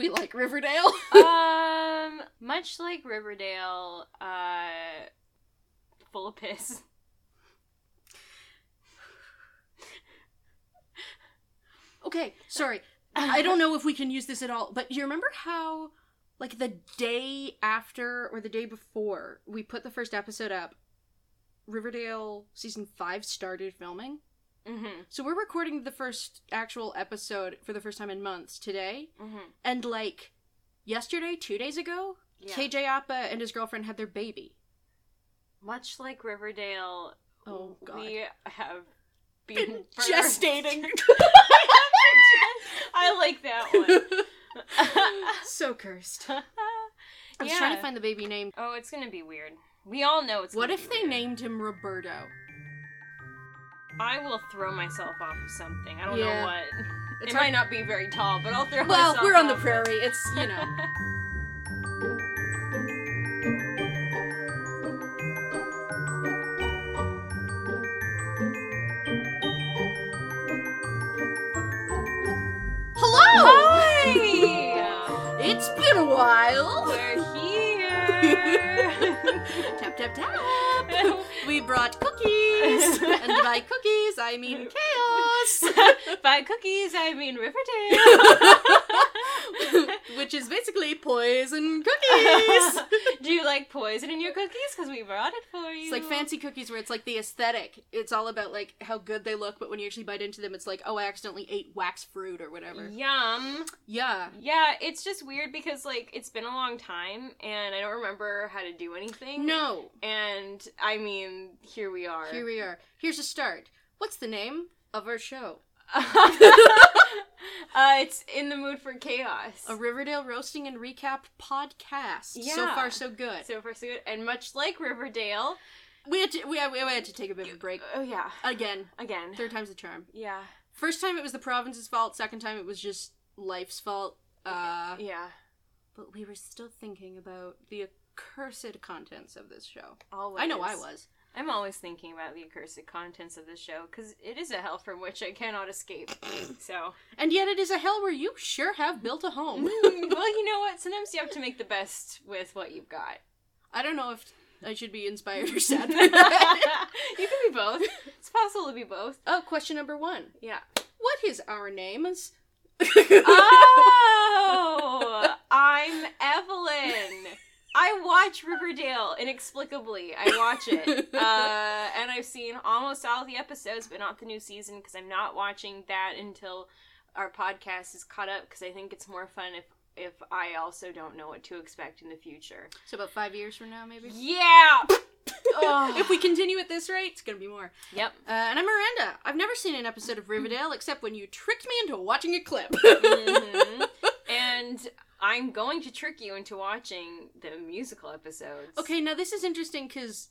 we like Riverdale? um, much like Riverdale, uh, full of piss. okay, sorry. I don't know if we can use this at all, but you remember how, like, the day after or the day before we put the first episode up, Riverdale season five started filming? Mm-hmm. So we're recording the first actual episode for the first time in months today, Mm-hmm. and like yesterday, two days ago, Yeah. KJ Apa and his girlfriend had their baby. Much like Riverdale, Oh, God. we have been, Been gestating. I like that one. so cursed. I was yeah. trying to find the baby name. Oh, it's gonna be weird. We all know it's. What if they weird. named him Roberto? I will throw myself off of something. I don't Yeah. know what. It's it hard- might not be very tall, but I'll throw Well, myself Well, we're on the off it. prairie. It's you know. Hello. Hi! It's been a while. We're here! tap tap tap. We brought cookies, and by cookies I mean chaos, By cookies, I mean Riverdale! which is basically poison cookies. Do you like poison in your cookies? Because we brought it for you. It's like fancy cookies where it's like the aesthetic. It's all about like how good they look, but when you actually bite into them, it's like, oh, I accidentally ate wax fruit or whatever. Yum. Yeah. Yeah, it's just weird because, like, it's been a long time and I don't remember how to do anything. No. And, I mean, here we are. Here we are. Here's a start. What's the name of our show? uh, it's In the Mood for Chaos. A Riverdale roasting and recap podcast. Yeah. So far, so good. So far, so good. And much like Riverdale. we had to we had, we had to take a bit of a break Oh, yeah. again. Again. Third time's the charm. Yeah. First time it was the province's fault. Second time it was just life's fault. Uh, Yeah. but we were still thinking about the accursed contents of this show. Always. I know I was. I'm always thinking about the accursed contents of this show because it is a hell from which I cannot escape. So, And yet it is a hell where you sure have built a home. well, you know what? Sometimes you have to make the best with what you've got. I don't know if I should be inspired or sad. you can be both. It's possible to be both. oh, question number one. Yeah. What is our names? Oh, I'm Evelyn. I watch Riverdale inexplicably. I watch it, uh, and I've seen almost all the episodes, but not the new season because I'm not watching that until our podcast is caught up. Because I think it's more fun if if I also don't know what to expect in the future. so about five years from now, maybe. Yeah. If we continue at this rate, it's gonna be more. Yep. Uh, and I'm Miranda. I've never seen an episode of Riverdale except when you tricked me into watching a clip. Mhm. And I'm going to trick you into watching the musical episodes. okay, now this is interesting because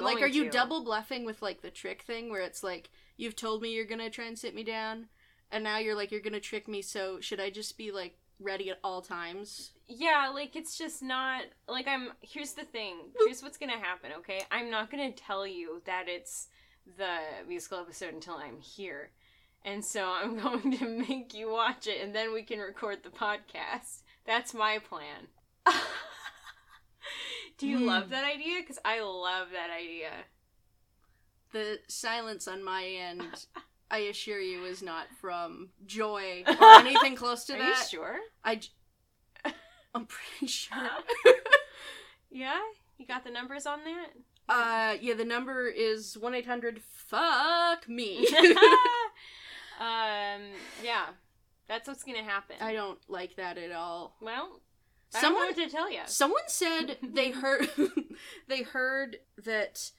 like, are you double bluffing with like the trick thing where it's like you've told me you're gonna try and sit me down, and now you're like you're gonna trick me. So should I just be like ready at all times? Yeah, like it's just not like I'm here's the thing. Here's what's gonna happen, okay? I'm not gonna tell you that it's the musical episode until I'm here. And so I'm going to make you watch it and then we can record the podcast. That's my plan. Do you Hmm. love that idea? Because I love that idea. The silence on my end, I assure you, is not from joy or anything close to Are that. Are you sure? I, j- I'm pretty sure. Yeah? You got the numbers on that? Uh, yeah, the number is one eight hundred. Fuck me. Um, yeah. That's what's gonna happen. I don't like that at all. well, I Someone, don't know what to tell you. someone said they heard, they heard that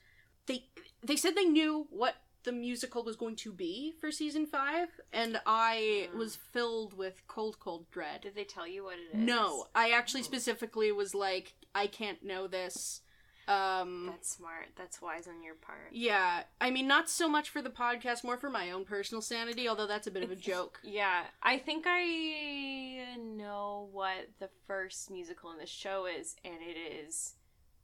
they they said they knew what the musical was going to be for season five, and I Hmm. was filled with cold, cold dread. Did they tell you what it is? No, I actually specifically was like, I can't know this. Um, That's smart. That's wise on your part. yeah, I mean, not so much for the podcast, more for my own personal sanity. Although that's a bit of a joke. Yeah, I think I know what the first musical in the show is, and it is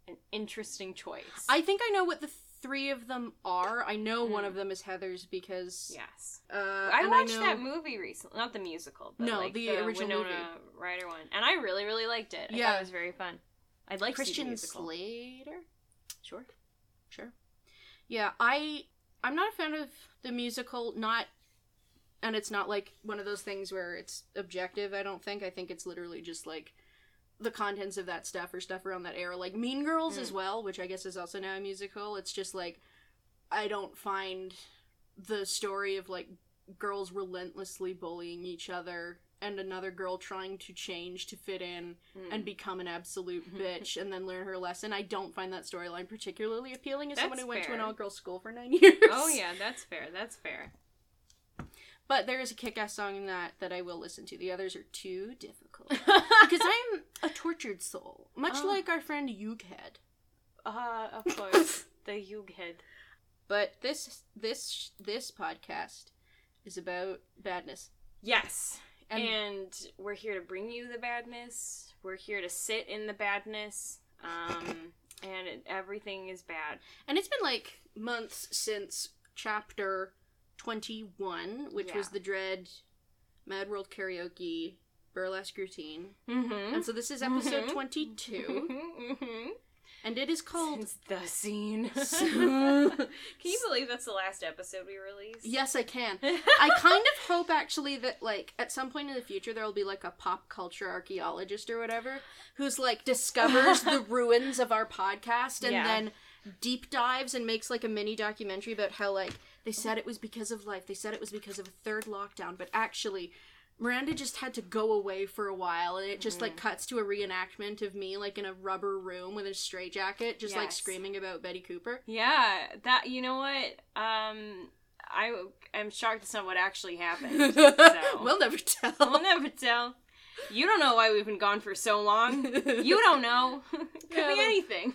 an interesting choice. I think I know what the three of them are. I know one Mm. of them is Heathers because Yes. uh, I watched know- that movie recently, not the musical, but No, like the the, original Winona Ryder one, and I really, really liked it. I Yeah. it was very fun. I'd like to see the Christian. Slater. Sure. Sure. Yeah, I I'm not a fan of the musical. Not, and it's not like one of those things where it's objective. I don't think. I think it's literally just like the contents of that stuff or stuff around that era, like Mean Girls as Mm. well, which I guess is also now a musical. It's just like I don't find the story of like girls relentlessly bullying each other and another girl trying to change to fit in Mm. and become an absolute bitch and then learn her lesson. I don't find that storyline particularly appealing as someone That's who went to an all girls school for nine years. oh yeah, that's fair. That's fair. But there is a kick ass song in that that I will listen to. The others are too difficult. because I'm a tortured soul. Much Oh. like our friend Yughead. uh, of course, the Yughead. But this this this podcast is about badness. Yes. And, And, we're here to bring you the badness. We're here to sit in the badness. Um, and it, everything is bad. and it's been like months since chapter 21, which was the dread Mad World Karaoke burlesque routine. Mm-hmm. And so this is episode Mhm. 22, mm-hmm. And it is called. Since the scene. Can you believe that's the last episode we released? yes, I can. I kind of hope actually that like at some point in the future there will be like a pop culture archaeologist or whatever who's like discovers the ruins of our podcast and Yeah. then deep dives and makes like a mini documentary about how like they said it was because of life. They said it was because of a third lockdown, but actually Miranda just had to go away for a while and it just like cuts to a reenactment of me like in a rubber room with a straitjacket just like screaming about Betty Cooper. Yeah, that you know what? Um, I am shocked that's not what actually happened. So we'll never tell. we'll never tell. You don't know why we've been gone for so long. You don't know. Could Yeah, be anything.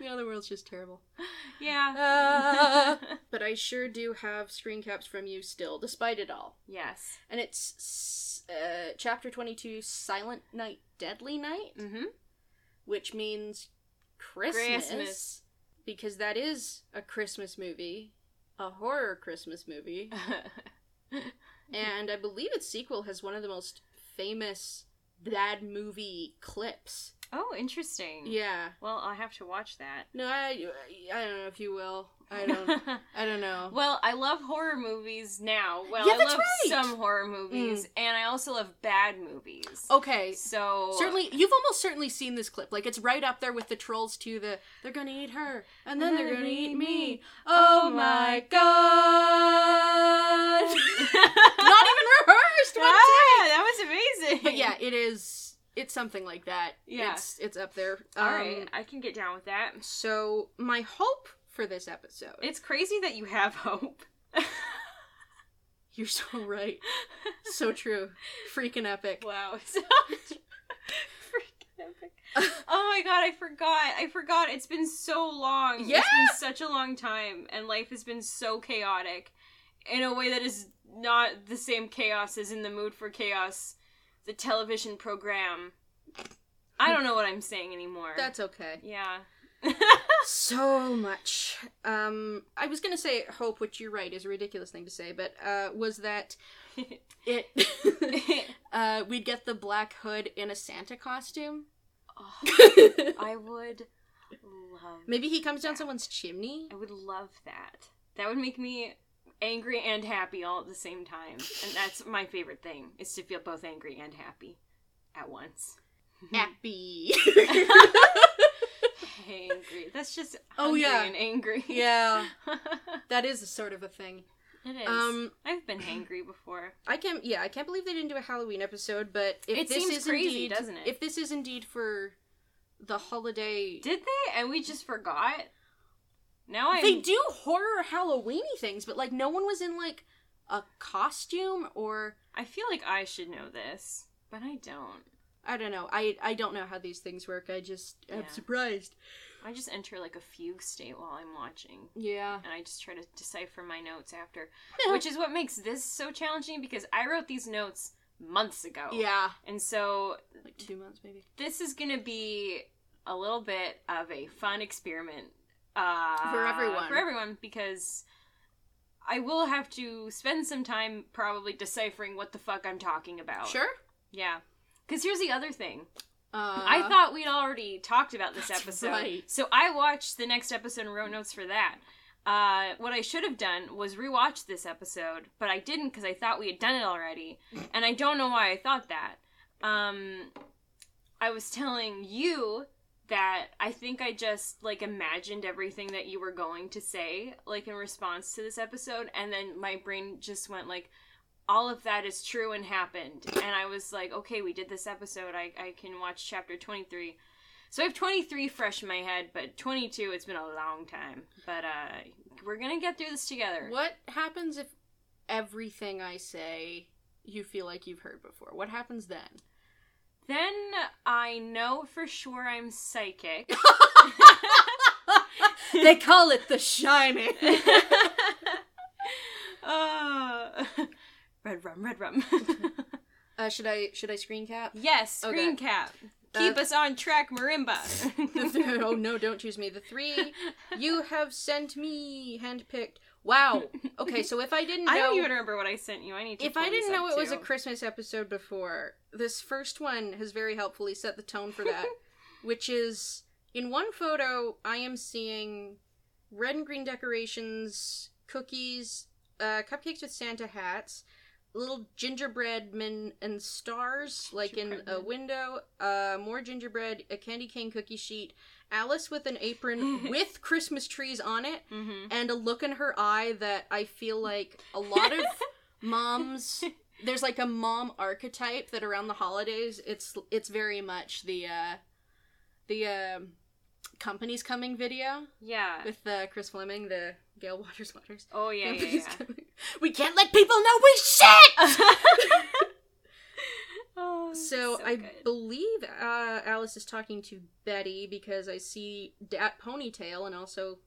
The other world's just terrible. Yeah. But I sure do have screen caps from you still, despite it all. yes. And it's uh, chapter 22 Silent Night, Deadly Night, Mm-hmm. which means Christmas. Christmas. Because that is a Christmas movie, a horror Christmas movie. and I believe its sequel has one of the most famous bad movie clips. Oh, interesting. Yeah. Well, I'll have to watch that. No, I, I don't know if you will. I don't. I don't know. well, I love horror movies now. Well, Yeah, I that's love right. some horror movies, and I also love bad movies. Okay, So Certainly, you've almost certainly seen this clip. Like it's right up there with the trolls too. The they're gonna eat her, and then they're gonna eat me. Oh my god! Not even rehearsed. One ah, that was amazing. But yeah, it is. It's something like that. Yeah. it's it's up there. all Um, right, I can get down with that. So my hope for this episode. It's crazy that you have hope. You're so right. So true. Freaking epic. wow, so freaking epic. Oh my god, I forgot. I forgot. It's been so long. Yeah. It's been such a long time, and life has been so chaotic in a way that is not the same chaos as in the mood for chaos, the television program. I don't know what I'm saying anymore. That's okay. yeah. so much. Um, I was gonna say hope, which you're right is a ridiculous thing to say, but uh, was that it? uh, we'd get the Black Hood in a Santa costume. Oh, I would love. Maybe he comes down someone's chimney. I would love that. That would make me angry and happy all at the same time, and that's my favorite thing: is to feel both angry and happy at once. Happy. angry. That's just Oh, yeah. and angry. yeah, that is a sort of a thing. it is. Um, I've been hangry before. I can't. Yeah, I can't believe they didn't do a Halloween episode. But if It this seems is crazy, indeed, doesn't it? If this is indeed for the holiday, Did they? And we just forgot. Now I. they do horror Halloweeny things, but like no one was in like a costume or I feel like I should know this, but I don't. I don't know. I I don't know how these things work. I just am Yeah. surprised. I just enter like a fugue state while I'm watching. Yeah. and I just try to decipher my notes after, which is what makes this so challenging because I wrote these notes months ago. Yeah. And so Like two months maybe. this is going to be a little bit of a fun experiment uh, For everyone. For everyone, because I will have to spend some time probably deciphering what the fuck I'm talking about. Sure. Yeah. Because here's the other thing. Uh, I thought we'd already talked about this episode. right. So I watched the next episode and wrote notes for that. Uh, what I should have done was rewatch this episode, but I didn't because I thought we had done it already, and I don't know why I thought that. Um, I was telling you that I think I just like imagined everything that you were going to say, like in response to this episode, and then my brain just went like, all of that is true and happened, and I was like, okay, we did this episode. I I can watch chapter twenty three. So I have 23 fresh in my head, but 22, it's been a long time. But uh we're gonna get through this together. What happens if everything I say you feel like you've heard before? What happens then? Then I know for sure I'm psychic. they call it the shining. uh, red rum, red rum. Uh, should I should I screen cap? yes, screen Okay. cap. Keep Uh, us on track, marimba. Th- oh no, don't choose me. The three you have sent me handpicked. Wow. Okay, so if I didn't know, I don't even remember what I sent you. I need to. if I didn't know it was a. Christmas episode before, this first one has very helpfully set the tone for that, which is in one photo I am seeing red and green decorations, cookies, uh, cupcakes with Santa hats, little gingerbread men and stars like in a window, uh, more gingerbread, a candy cane cookie sheet, Alice with an apron with Christmas trees on it, Mhm. and a look in her eye that I feel like a lot of moms there's like a mom archetype that around the holidays it's it's very much the uh the um company's coming video Yeah. with uh, Chris Fleming the Gayle Waters Waters Oh yeah, yeah, yeah. We can't let people know we shit oh, so, I good. believe uh, Alice is talking to Betty because I see that ponytail and also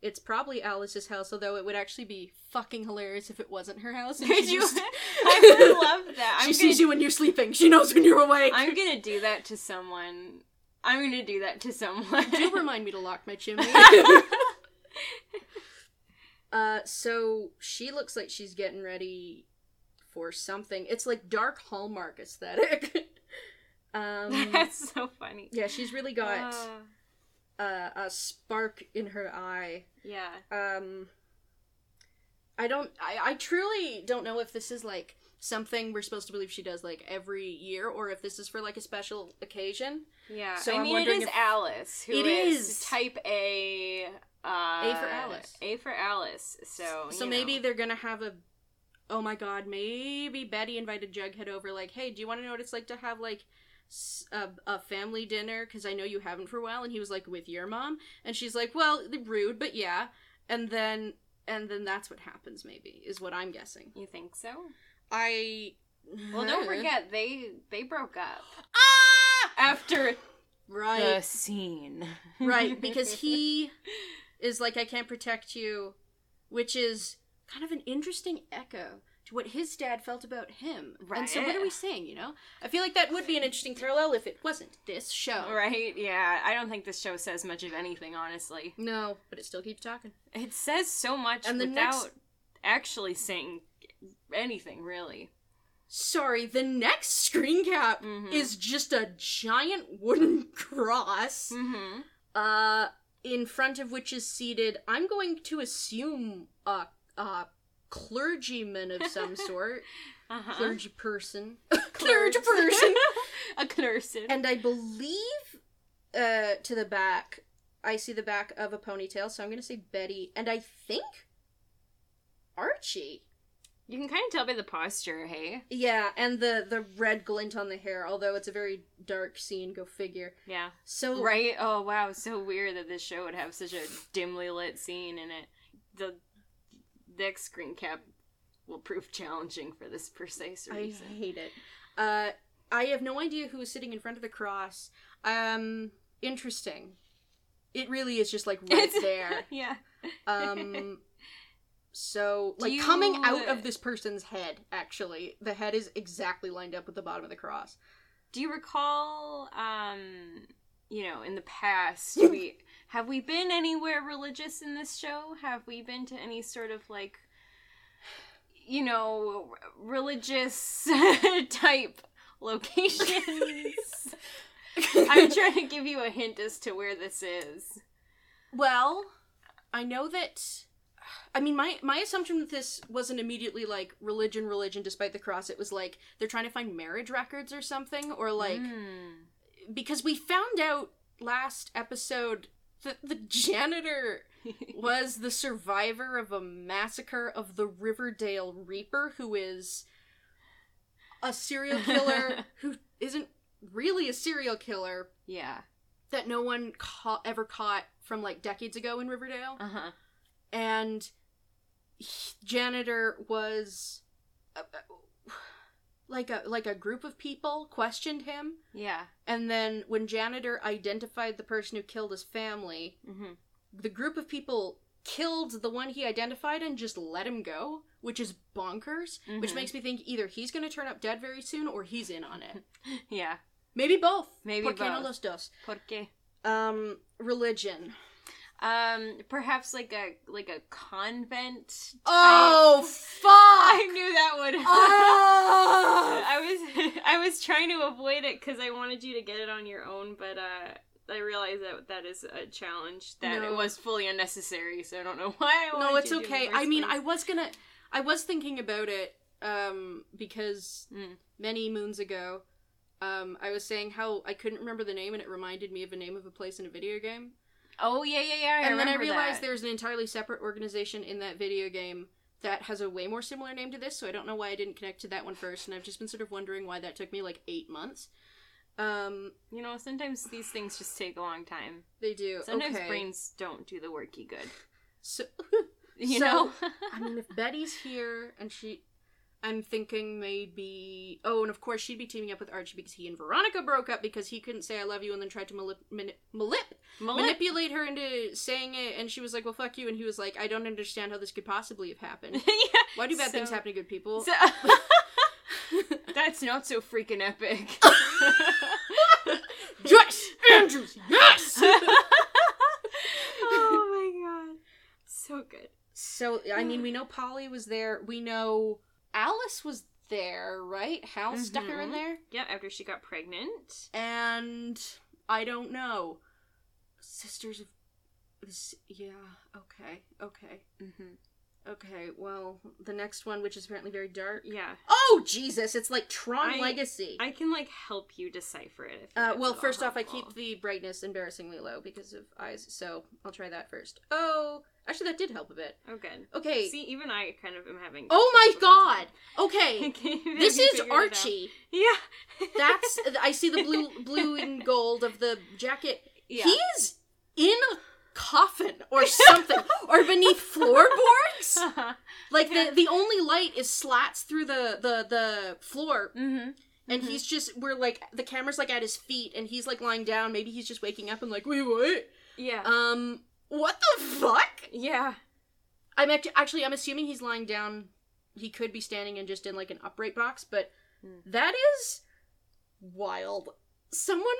it's probably Alice's house, although it would actually be fucking hilarious if it wasn't her house. and she you? just- I would love that. she I'm sees gonna, you when you're sleeping. She knows when you're awake. I'm gonna do that to someone. I'm gonna do that to someone. Do remind me to lock my chimney. Uh, so she looks like she's getting ready for something. It's like dark Hallmark aesthetic. um, That's so funny. yeah, she's really got Uh, uh, a spark in her eye. yeah. Um, I don't. I, I truly don't know if this is like something we're supposed to believe she does like every year, or if this is for like a special occasion. Yeah. So I mean, it is if- Alice. Who It is is. type A. Uh, A for Alice. A for Alice. So. So maybe know. they're gonna have a. Oh my god! Maybe Betty invited Jughead over. Like, hey, do you want to know what it's like to have like a, a family dinner? Because I know you haven't for a while. And he was like, with your mom, and she's like, well, rude, but yeah. And then and then that's what happens. Maybe is what I'm guessing. You think so? I. Well, don't forget they they broke up Ah! after Right. The scene. right because he is like i can't protect you which is kind of an interesting echo to what his dad felt about him Right. and so what are we saying you know i feel like that would be an interesting parallel if it wasn't this show Right? Yeah. I don't think this show says much of anything, honestly. no but it still keeps talking It says so much And without next- actually saying anything, really. sorry the next screen cap Mhm. is just a giant wooden cross Mm-hmm. uh in front of which is seated i'm going to assume a, a clergyman of some sort Uh-huh. clergy person Clergy person a clerson. and I believe uh to the back I see the back of a ponytail, so I'm gonna say Betty, and I think Archie. You can kind of tell by the posture, hey? Yeah, and the the red glint on the hair, although it's a very dark scene, go figure. Yeah. So Right? Oh, wow. So weird that this show would have such a dimly lit scene in it. The next screen cap will prove challenging for this precise reason. I hate it. Uh I have no idea who is sitting in front of the cross. Um interesting. It really is just like right there. yeah. Um so like you- coming out of this person's head actually the head is exactly lined up with the bottom of the cross Do you recall um you know, in the past, we have we been anywhere religious in this show? Have we been to any sort of like, you know, r- religious type locations? I'm trying to give you a hint as to where this is. Well, I know that. I mean, my my assumption with this wasn't immediately like religion, religion. Despite the cross, it was like they're trying to find marriage records or something, or like Mm. because we found out last episode that the janitor was the survivor of a massacre of the Riverdale Reaper, who is a serial killer who isn't really a serial killer yeah. that no one caught, ever caught from like decades ago in Riverdale. Uh huh. And he- janitor was uh, uh, like a like a group of people questioned him Yeah. and then when janitor identified the person who killed his family Mm-hmm. the group of people killed the one he identified and just let him go which is bonkers which Mhm. makes me think either he's going to turn up dead very soon or he's in on it Yeah. maybe both Maybe Por qué no both. los dos? Por qué? um religion Um, perhaps like a like a convent. type- oh fuck I knew that would. oh I was I was trying to avoid it because I wanted you to get it on your own, but uh, I realized that that is a challenge that No. it was fully unnecessary. So I don't know why. I wanted no it's you to in the okay i mean i was gonna i was thinking about it um because Mm. many moons ago um i was saying how i couldn't remember the name and it reminded me of a name of a place in a video game Oh yeah, yeah, yeah. I and then i realized that. there's an entirely separate organization in that video game that has a way more similar name to this so i don't know why i didn't connect to that one first and i've just been sort of wondering why that took me like eight months um You know, sometimes these things just take a long time. they do Sometimes okay. brains don't do the worky good. so You So- know. I mean, if Betty's here and she. I'm thinking maybe. Oh, and of course she'd be teaming up with Archie because he and Veronica broke up because he couldn't say I love you and then tried to mani- malip- Malip- manipulate her into saying it. And she was like, well, fuck you. And he was like, I don't understand how this could possibly have happened. yeah. Why do bad things happen to good people? So- That's not so freaking epic. yes! Andrews, yes! oh my god. So good. so, I mean, we know Polly was there. We know Alice was there, right? Hal stuck her in Mhm. there. Yeah, after she got pregnant. and I don't know. Sisters of this, yeah. Okay, okay, Mm-hmm. Okay. Well, the next one, which is apparently very dark. Yeah. Oh Jesus! It's like Tron I- Legacy. I can like help you decipher it. If uh, well, first off, I keep the brightness embarrassingly low because of eyes, so I'll try that first. Oh, actually, that did help a bit. Oh, good. Okay. See, even I kind of am having. oh my. God. Okay. This is figured it out? Archie. Yeah. That's I see the blue, blue and gold of the jacket. Yeah. He is in a coffin or something, or beneath floorboards. Like Yeah. the the only light is slats through the the the floor, mm-hmm. and Mhm. he's just we're like the camera's like at his feet, and he's like lying down. Maybe he's just waking up and like wait what? Yeah. Um, what the fuck? yeah. I'm act- actually I'm assuming he's lying down. He could be standing and just in like an upright box, but Hmm. that is wild. Someone.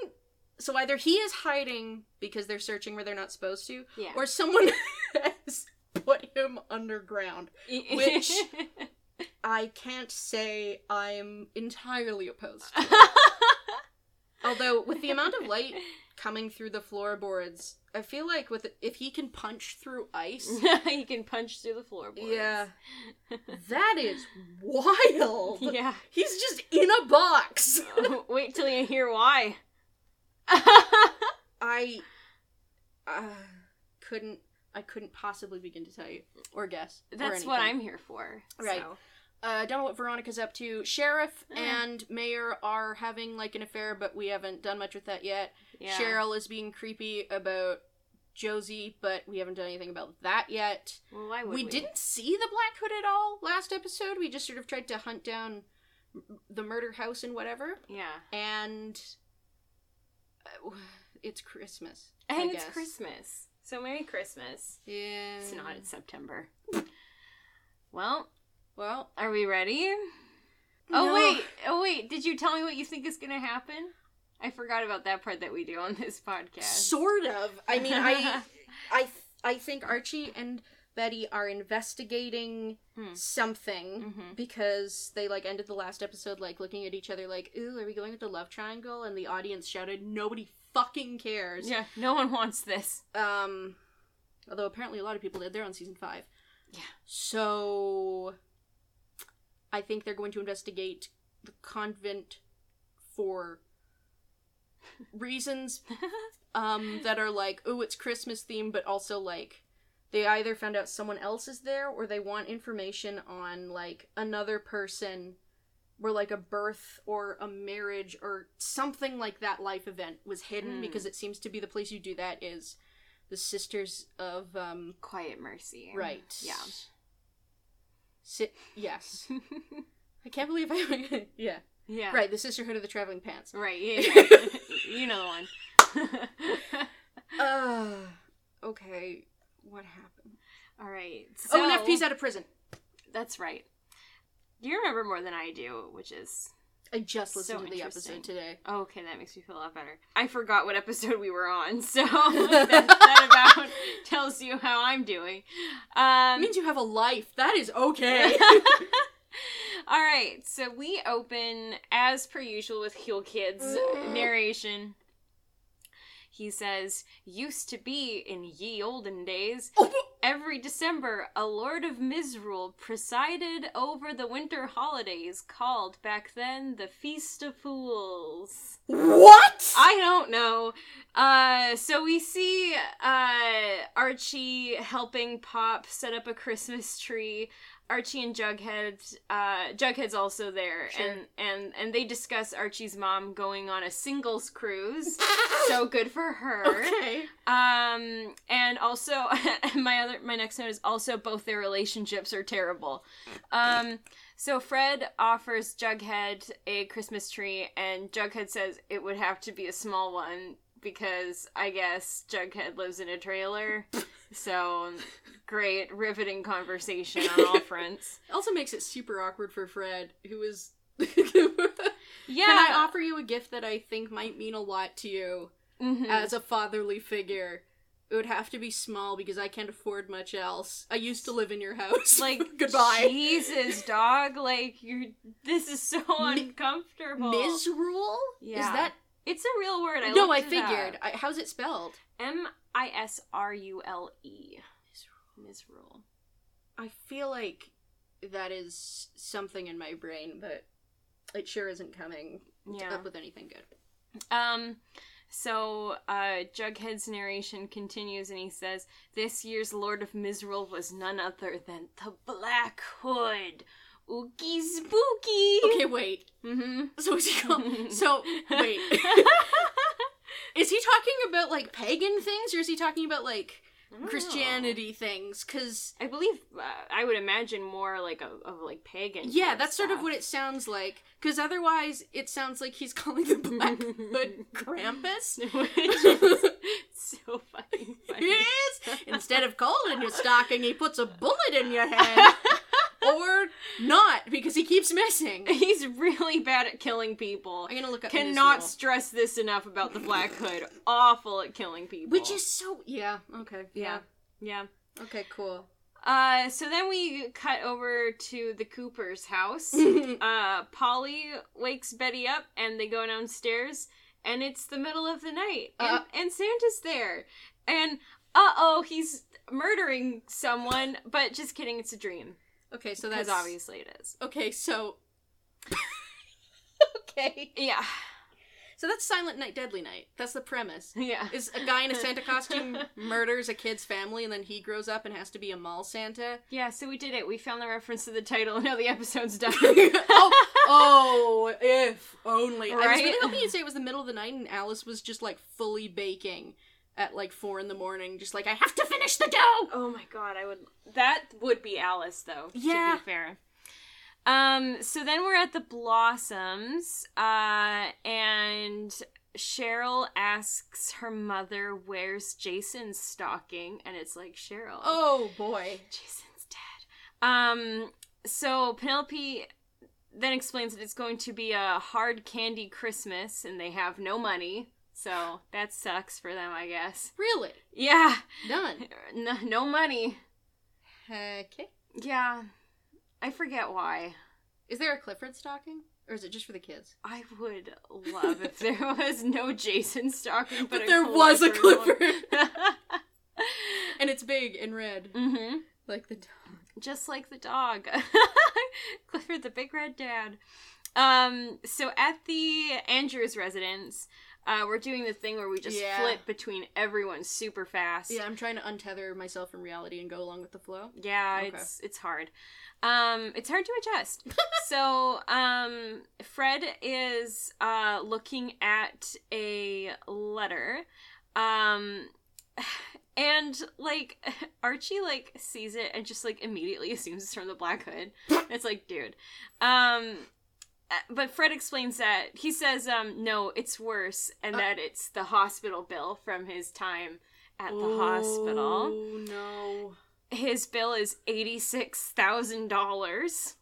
So either he is hiding because they're searching where they're not supposed to, Yeah. or someone has put him underground. which- I can't say I'm entirely opposed. to. Although with the amount of light coming through the floorboards, I feel like with if he can punch through ice, he can punch through the floorboards. yeah, that is wild. yeah. He's just in a box. Wait till you hear why. I uh, couldn't. I couldn't possibly begin to tell you or guess. or That's what. I'm here for. Right. so. uh, don't know what Veronica's up to. Sheriff Eh. and Mayor are having like an affair, but we haven't done much with that yet. Yeah. Cheryl is being creepy about Josie, but we haven't done anything about that yet. Well, why would We, we? didn't see the Black Hood at all last episode. We just sort of tried to hunt down the murder house and whatever. Yeah. And uh, it's Christmas. And it's. Christmas. So Merry Christmas. Yeah. It's not. It's September. well, Well, are we ready? Oh, no. Oh wait. Oh wait. Did you tell me what you think is gonna happen? I forgot about that part that we do on this podcast. Sort of. I mean, I, I, I think Archie and Betty are investigating Hmm. something Mhm. because they like ended the last episode like looking at each other like, "Ooh, are we going with the love triangle?" And the audience shouted, "Nobody fucking cares." yeah, no one wants this. Um, although apparently a lot of people did. They're on season five. Yeah. So, I think they're going to investigate the convent for reasons um that are like, oh, it's Christmas theme," but also like they either found out someone else is there or they want information on like another person where like a birth or a marriage or something like that life event was hidden Hmm. because it seems to be the place you do that is the sisters of um Quiet mercy. right Yeah. Si- yes i can't believe i yeah yeah. right the sisterhood of the traveling pants Right. Yeah. yeah. you know the one. uh okay what happened All right. So, oh and fp's out of prison That's right. You remember more than I do, which is i just listened So to the episode today oh, okay. That makes me feel a lot better. I forgot what episode we were on, so that, that about tells you how I'm doing. it Um, means you have a life that is okay All right, so we open as per usual with Heel Kid's narration. He says, "Used to be in ye olden days, every December a lord of Misrule presided over the winter holidays, called back then the Feast of Fools." what I don't know. Uh, so we see uh, Archie helping Pop set up a Christmas tree. Archie and Jughead, uh, Jughead's also there, Sure. and and and they discuss Archie's mom going on a singles cruise. so good for her. okay Um, and also my other my next note is also both their relationships are terrible. Um, so Fred offers Jughead a Christmas tree, and Jughead says it would have to be a small one because I guess Jughead lives in a trailer. so great, riveting conversation on all fronts. It also makes it super awkward for Fred, who is. Yeah. Can I offer you a gift that I think might mean a lot to you Mhm. as a fatherly figure? It would have to be small because I can't afford much else. I used to live in your house. like goodbye. Jesus, dog. Like you're. This is so uncomfortable. Misrule? Yeah. Is that? It's a real word. I no, I figured. I, how's it spelled? M I S R U L E. Misrule. I feel like that is something in my brain, but it sure isn't coming Yeah. up with anything good. Um. So, uh, Jughead's narration continues, and he says, "This year's Lord of Misrule was none other than the Black Hood, Ookie Spooky." Okay, wait. Mm-hmm. So is he called? So wait. Is he talking about like pagan things, or is he talking about like Christianity things? Because I believe uh, I would imagine more like a of like pagan. yeah, that's sort of what it sounds like. Because otherwise, it sounds like he's calling the Black Hood Krampus. Which is so fucking It funny. is. Instead of coal in your stocking, he puts a bullet in your head, or not because he keeps missing. He's really bad at killing people. I'm gonna look up. Cannot Misrule. stress this enough about the Black Hood. Awful at killing people. Which is so yeah. Okay. yeah, Yeah. yeah. Okay. Cool. Uh, so then we cut over to the Cooper's house. uh, Polly wakes Betty up, and they go downstairs, and it's the middle of the night, and, Uh. and Santa's there, and uh oh, he's murdering someone. But just kidding, it's a dream. Okay. So Because that's obviously it is. Okay. So. okay. Yeah, So that's Silent Night, Deadly Night. That's the premise. yeah. Is a guy in a Santa costume murders a kid's family and then he grows up and has to be a mall Santa? Yeah, so we did it. We found the reference to the title, and now the episode's done. oh, oh, if only. I was Right? really hoping you'd say it was the middle of the night and Alice was just like fully baking at like four in the morning, just like, I have to finish the dough! Oh my god, I would. That would be Alice, though. Yeah. To be fair. Um. So then we're at the Blossoms, uh, and Cheryl asks her mother, "Where's Jason's stocking?" And it's like Cheryl. Oh boy. Jason's dead. Um. So Penelope then explains that it's going to be a hard candy Christmas and they have no money. So that sucks for them, I guess. Really? Yeah, Done. n- no money. Okay. Yeah, I forget why. Is there a Clifford stocking? Or is it just for the kids? I would love if there was no Jason stocking, but, But there was a Clifford Clifford. And it's big and red. mm-hmm. Like the dog. just like the dog. Clifford the big red dad. Um, so at the Andrews residence, uh, we're doing the thing where we just Yeah. flip between everyone super fast. Yeah, I'm trying to untether myself from reality and go along with the flow. Yeah, Okay. it's it's hard. Um, it's hard to adjust. so, um, Fred is uh looking at a letter, um, and like Archie like sees it and just like immediately assumes it's from the Black Hood. it's like, dude, um. Uh, But Fred explains that he says, um, no, it's worse, and Uh- that it's the hospital bill from his time at the hospital Oh no. his bill is $86,000.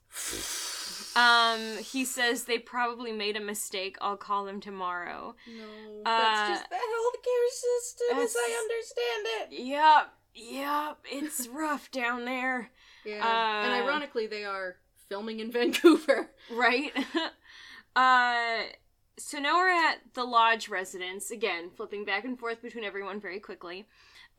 Um, he says they probably made a mistake. I'll call them tomorrow. No. Uh, That's just the healthcare system as I understand it. Yep, yep, it's rough down there. Yeah. and Uh, ironically, they are filming in Vancouver. Right? uh, so now we're at the lodge residence. Again, flipping back and forth between everyone very quickly.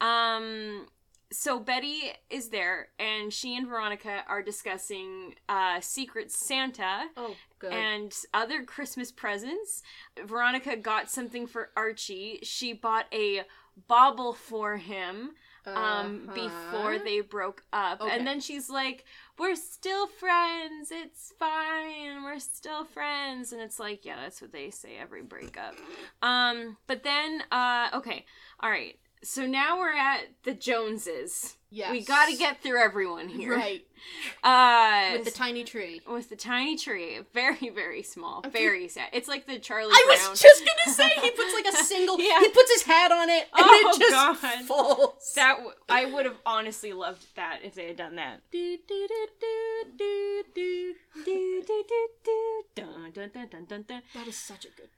Um, so Betty is there, and she and Veronica are discussing uh, Secret Santa. Oh, and other Christmas presents. Veronica got something for Archie. She bought a bobble for him um Uh-huh. before they broke up. Okay. And then she's like, "We're still friends. It's fine. We're still friends." And it's like, "Yeah, that's what they say every breakup." Um but then uh okay. All right. So now we're at the Joneses. Yes. We got to get through everyone here. Right. Uh With the tiny tree. with the tiny tree, very very small, very sad. It's like the Charlie I Brown. was just gonna say he puts like a single. Yeah. He puts his hat on it, and Oh, it just God. falls. that w- I would have honestly loved that if they had done that. Do, do, do, do, do, do. Do, do, do, do, dun, dun, dun, dun, dun, dun. That is such a good,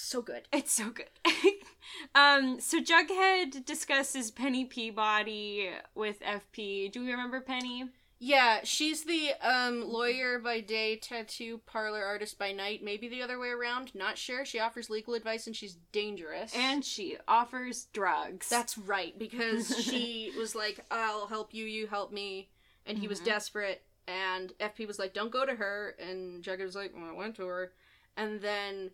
so good. It's so good. um, so Jughead discusses Penny Peabody with FP. Do we remember Penny? Yeah, she's the um lawyer by day, tattoo parlor artist by night. Maybe the other way around. Not sure. She offers legal advice and she's dangerous. And she offers drugs. that's right because she was like, "I'll help you, you help me," and he was Mhm. desperate. And FP was like, "Don't go to her," and Jughead was like, "Well, I went to her," and then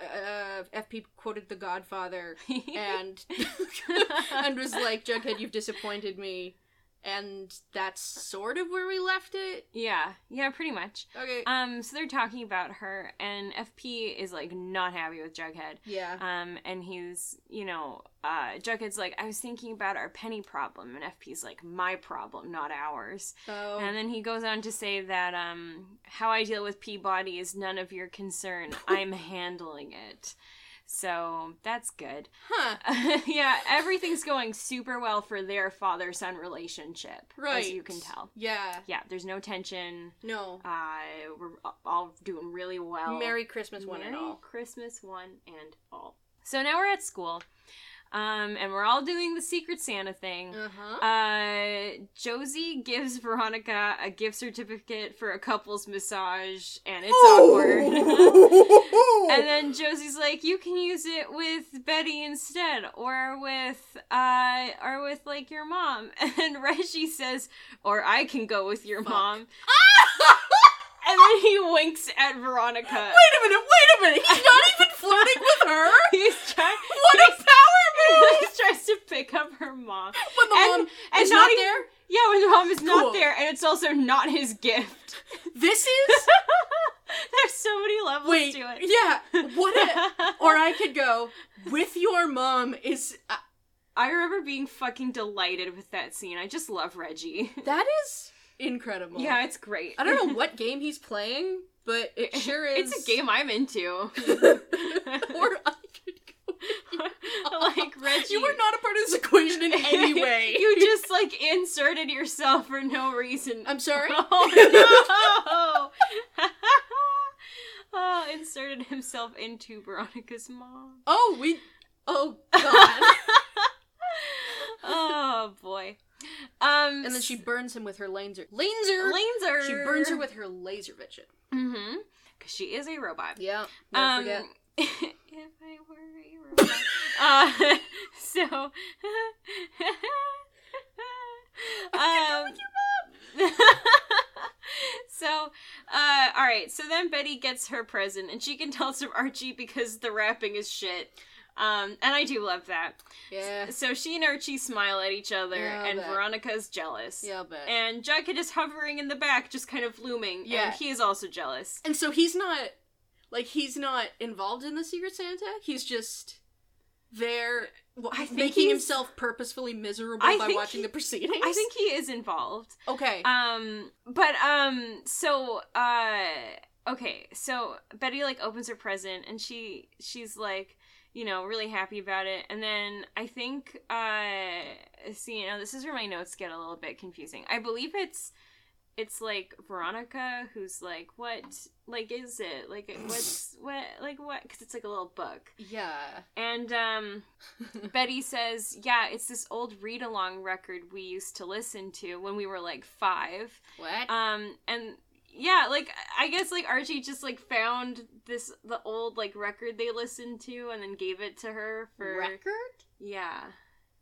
uh, FP quoted The Godfather and and was like, "Jughead, you've disappointed me," and that's sort of where we left it. yeah, yeah, pretty much. Okay. Um, so they're talking about her, and FP is like not happy with Jughead. yeah. Um, and he's, you know, uh, Jughead's like, I was thinking about our penny problem, and FP's like, my problem, not ours. Oh. And then he goes on to say that, um, how I deal with Peabody is none of your concern. I'm handling it. So that's good. huh. yeah, everything's going super well for their father son relationship, Right. as you can tell. Yeah. Yeah, there's no tension. No. Uh, we're all doing really well. Merry Christmas, one and Merry all. Christmas, one and all. So now we're at school, um, and we're all doing the Secret Santa thing. Uh huh. Uh, Josie gives Veronica a gift certificate for a couple's massage, and it's awkward. and then Josie's like, "You can use it with Betty instead, or with uh, or with like your mom." And Reggie says, "Or I can go with your Fuck. mom." And then he winks at Veronica. Wait a minute, wait a minute. He's not even flirting with her? He's trying. What a power tries to pick up her mom. When the And- mom and is not not even- there? Yeah, when the mom is not there, and it's also not his gift. This is? There's so many levels Wait, to it. yeah. What a... Or I could go, with your mom is... Uh, I remember being fucking delighted with that scene. I just love Reggie. that is incredible. Yeah, it's great. I don't know what game he's playing, but it sure is... It's a game I'm into. or I could go... like Reggie. You were not a part of this equation in any way. you just like inserted yourself for no reason. I'm sorry? Oh no! inserted himself into Veronica's mom. Oh, we. Oh God. oh boy. Um, and then she burns him with her laser. Laser. laser. She burns her with her laser vision. Mm-hmm. Because she is a robot. Yeah. Never Um, forget. if I were uh, so. um, so, uh, all right. So then Betty gets her present, and she can tell it's from Archie because the wrapping is shit. Um, and I do love that. Yeah. So she and Archie smile at each other, Yeah, and bet. Veronica's jealous. Yeah, I'll bet. And Jughead is hovering in the back, just kind of looming. Yeah. And he is also jealous. And so he's not like he's not involved in the Secret Santa. He's just there w- I think making himself purposefully miserable I by watching he- the proceedings. I think he is involved. Okay. Um, but um, so uh, okay, so Betty like opens her present and she she's like, you know, really happy about it, and then I think uh, see, you know, this is where my notes get a little bit confusing. I believe it's it's like Veronica who's like, what like is it like what's what like what because it's like a little book yeah. and um Betty says, "Yeah, it's this old read-along record we used to listen to when we were like 5." What? Um and yeah, like I guess like Archie just like found this the old like record they listened to and then gave it to her for Record? yeah,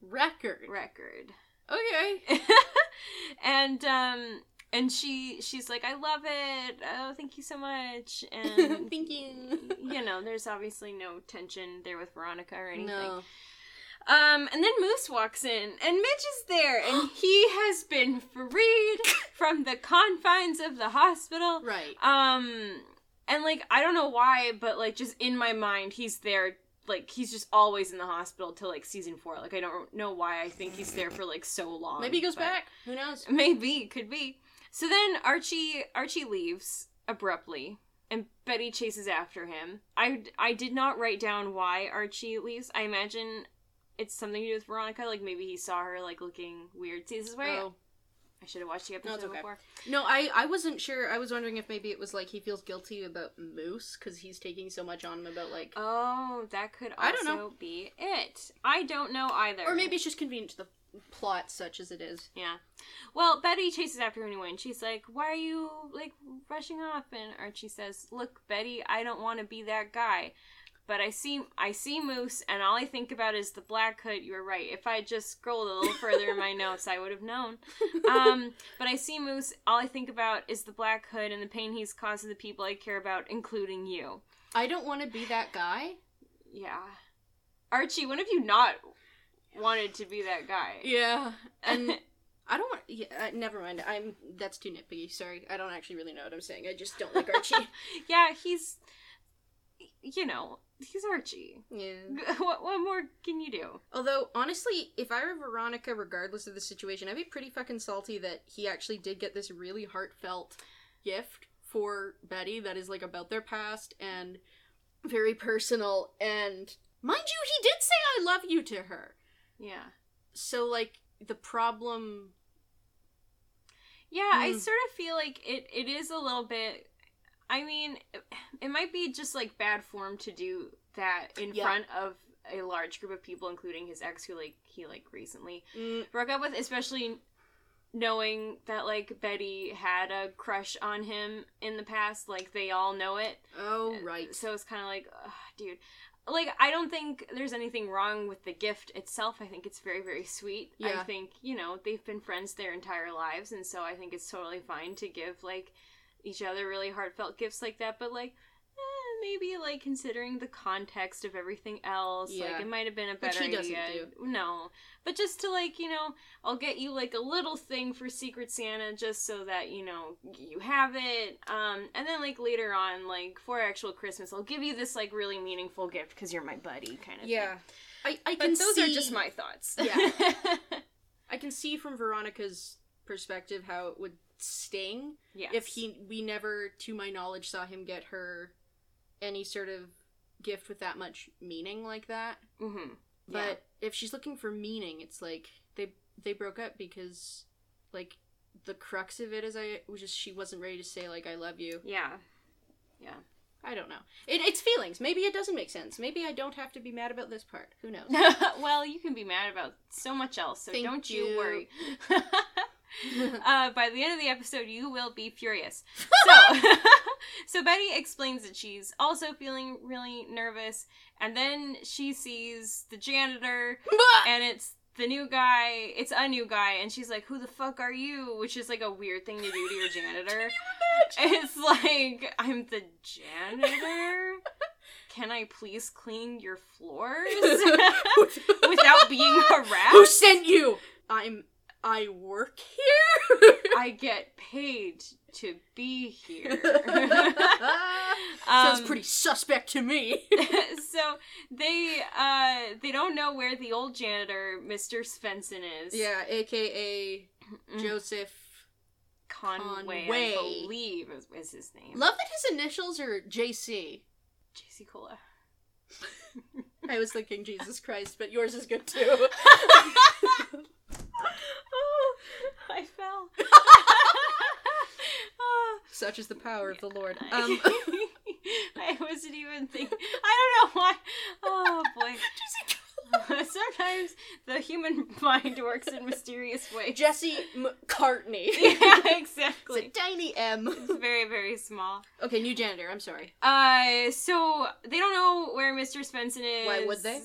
Record. record. Okay. and um and she she's like, "I love it. Oh, thank you so much." And Thank you. you know, there's obviously no tension there with Veronica or anything. No. Um, and then Moose walks in, and Mitch is there, and he has been freed from the confines of the hospital. Right. Um, and like I don't know why, but like just in my mind, he's there. Like he's just always in the hospital till like season four. Like I don't know why I think he's there for like so long. Maybe he goes back. Who knows? Maybe could be. So then Archie Archie leaves abruptly, and Betty chases after him. I I did not write down why Archie leaves. I imagine it's something to do with Veronica. Like maybe he saw her like looking weird. See, this is where Oh. I should have watched the No, episode it's okay. before. No, I I wasn't sure. I was wondering if maybe it was like he feels guilty about Moose because he's taking so much on him about like, Oh, that could also I don't know. be it. I don't know either. or maybe it's just convenient to the plot, such as it is. Yeah. Well, Betty chases after him anyway, and she's like, "Why are you like rushing off?" And Archie says, "Look, Betty, I don't want to be that guy, but I see I see Moose, and all I think about is the black hood. You were right. If I had just scrolled a little further in my notes, I would have known. Um, but I see Moose. All I think about is the black hood and the pain he's caused to the people I care about, including you. I don't want to be that guy. Yeah, Archie, when have you not wanted to be that guy? Yeah, and I don't want. Yeah, uh, never mind. I'm that's too nitpicky. Sorry, I don't actually really know what I'm saying. I just don't like Archie. yeah, he's, you know, he's Archie. yeah. What, what more can you do? Although honestly, if I were Veronica, regardless of the situation, I'd be pretty fucking salty that he actually did get this really heartfelt gift for Betty that is like about their past and very personal. And mind you, he did say "I love you" to her. Yeah. So like the problem. Yeah, I Mm. sort of feel like it, it is a little bit. I mean, it, it might be just like bad form to do that in Yeah. front of a large group of people, including his ex, who like he like recently Mm, broke up with, especially knowing that like Betty had a crush on him in the past. Like they all know it. oh right. So it's kind of like, dude. Like, I don't think there's anything wrong with the gift itself. I think it's very, very sweet. I think, you know, they've been friends their entire lives, and so I think it's totally fine to give, like, each other really heartfelt gifts like that, but, like, maybe, like, considering the context of everything else, Yeah. like, it might have been a Which better he doesn't idea. No. But just to, like, you know, I'll get you, like, a little thing for Secret Santa just so that, you know, you have it. Um, and then, like, later on, like, for actual Christmas, I'll give you this, like, really meaningful gift because you're my buddy, kind of Yeah, thing. I I But can those see, are just my thoughts. Yeah. I can see from Veronica's perspective how it would sting yes. if he we never to my knowledge saw him get her any sort of gift with that much meaning like that Mm-hmm. but if she's looking for meaning it's like they they broke up because like the crux of it is i was just she wasn't ready to say like i love you Yeah. Yeah. I don't know. It, it's feelings. Maybe it doesn't make sense. Maybe I don't have to be mad about this part. Who knows? well, you can be mad about so much else, so Thank don't you, you. worry. uh, by the end of the episode, you will be furious. So, so Betty explains that she's also feeling really nervous, and then she sees the janitor, and it's the new guy. It's a new guy, and she's like, "Who the fuck are you?" Which is like a weird thing to do to your janitor. It's like, I'm the janitor. Can I please clean your floors without being harassed? Who sent you? I'm. I work here. I get paid to be here. Sounds Um, pretty suspect to me. so they uh they don't know where the old janitor, Mr. Svenson, is. yeah, aka Joseph. Conway, Conway. I believe is, is his name. Love that his initials are JC. JC Cola. I was thinking Jesus Christ, but yours is good too. I fell. Such is the power of the Lord. Um, I wasn't even thinking. I don't know why. Oh boy. Sometimes the human mind works in mysterious ways. Jesse McCartney. yeah, It's a exactly. tiny M. It's very, very small. Okay, new janitor. I'm sorry. Uh, so they don't know where Mr. Svenson is. Why would they?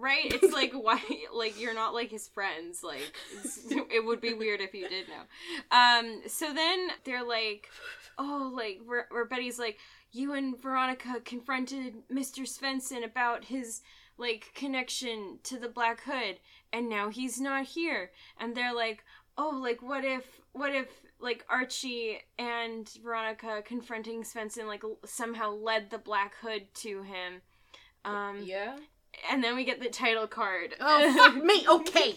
Right? It's like why, like you're not like his friends. Like it would be weird if you did know. Um, so then they're like, oh, like where, where Betty's like, you and Veronica confronted Mr. Svenson about his like connection to the Black Hood, and now he's not here. And they're like, oh, like what if, what if like Archie and Veronica confronting Svenson like somehow led the Black Hood to him. Um, Yeah. And then we get the title card. Oh fuck me. Okay.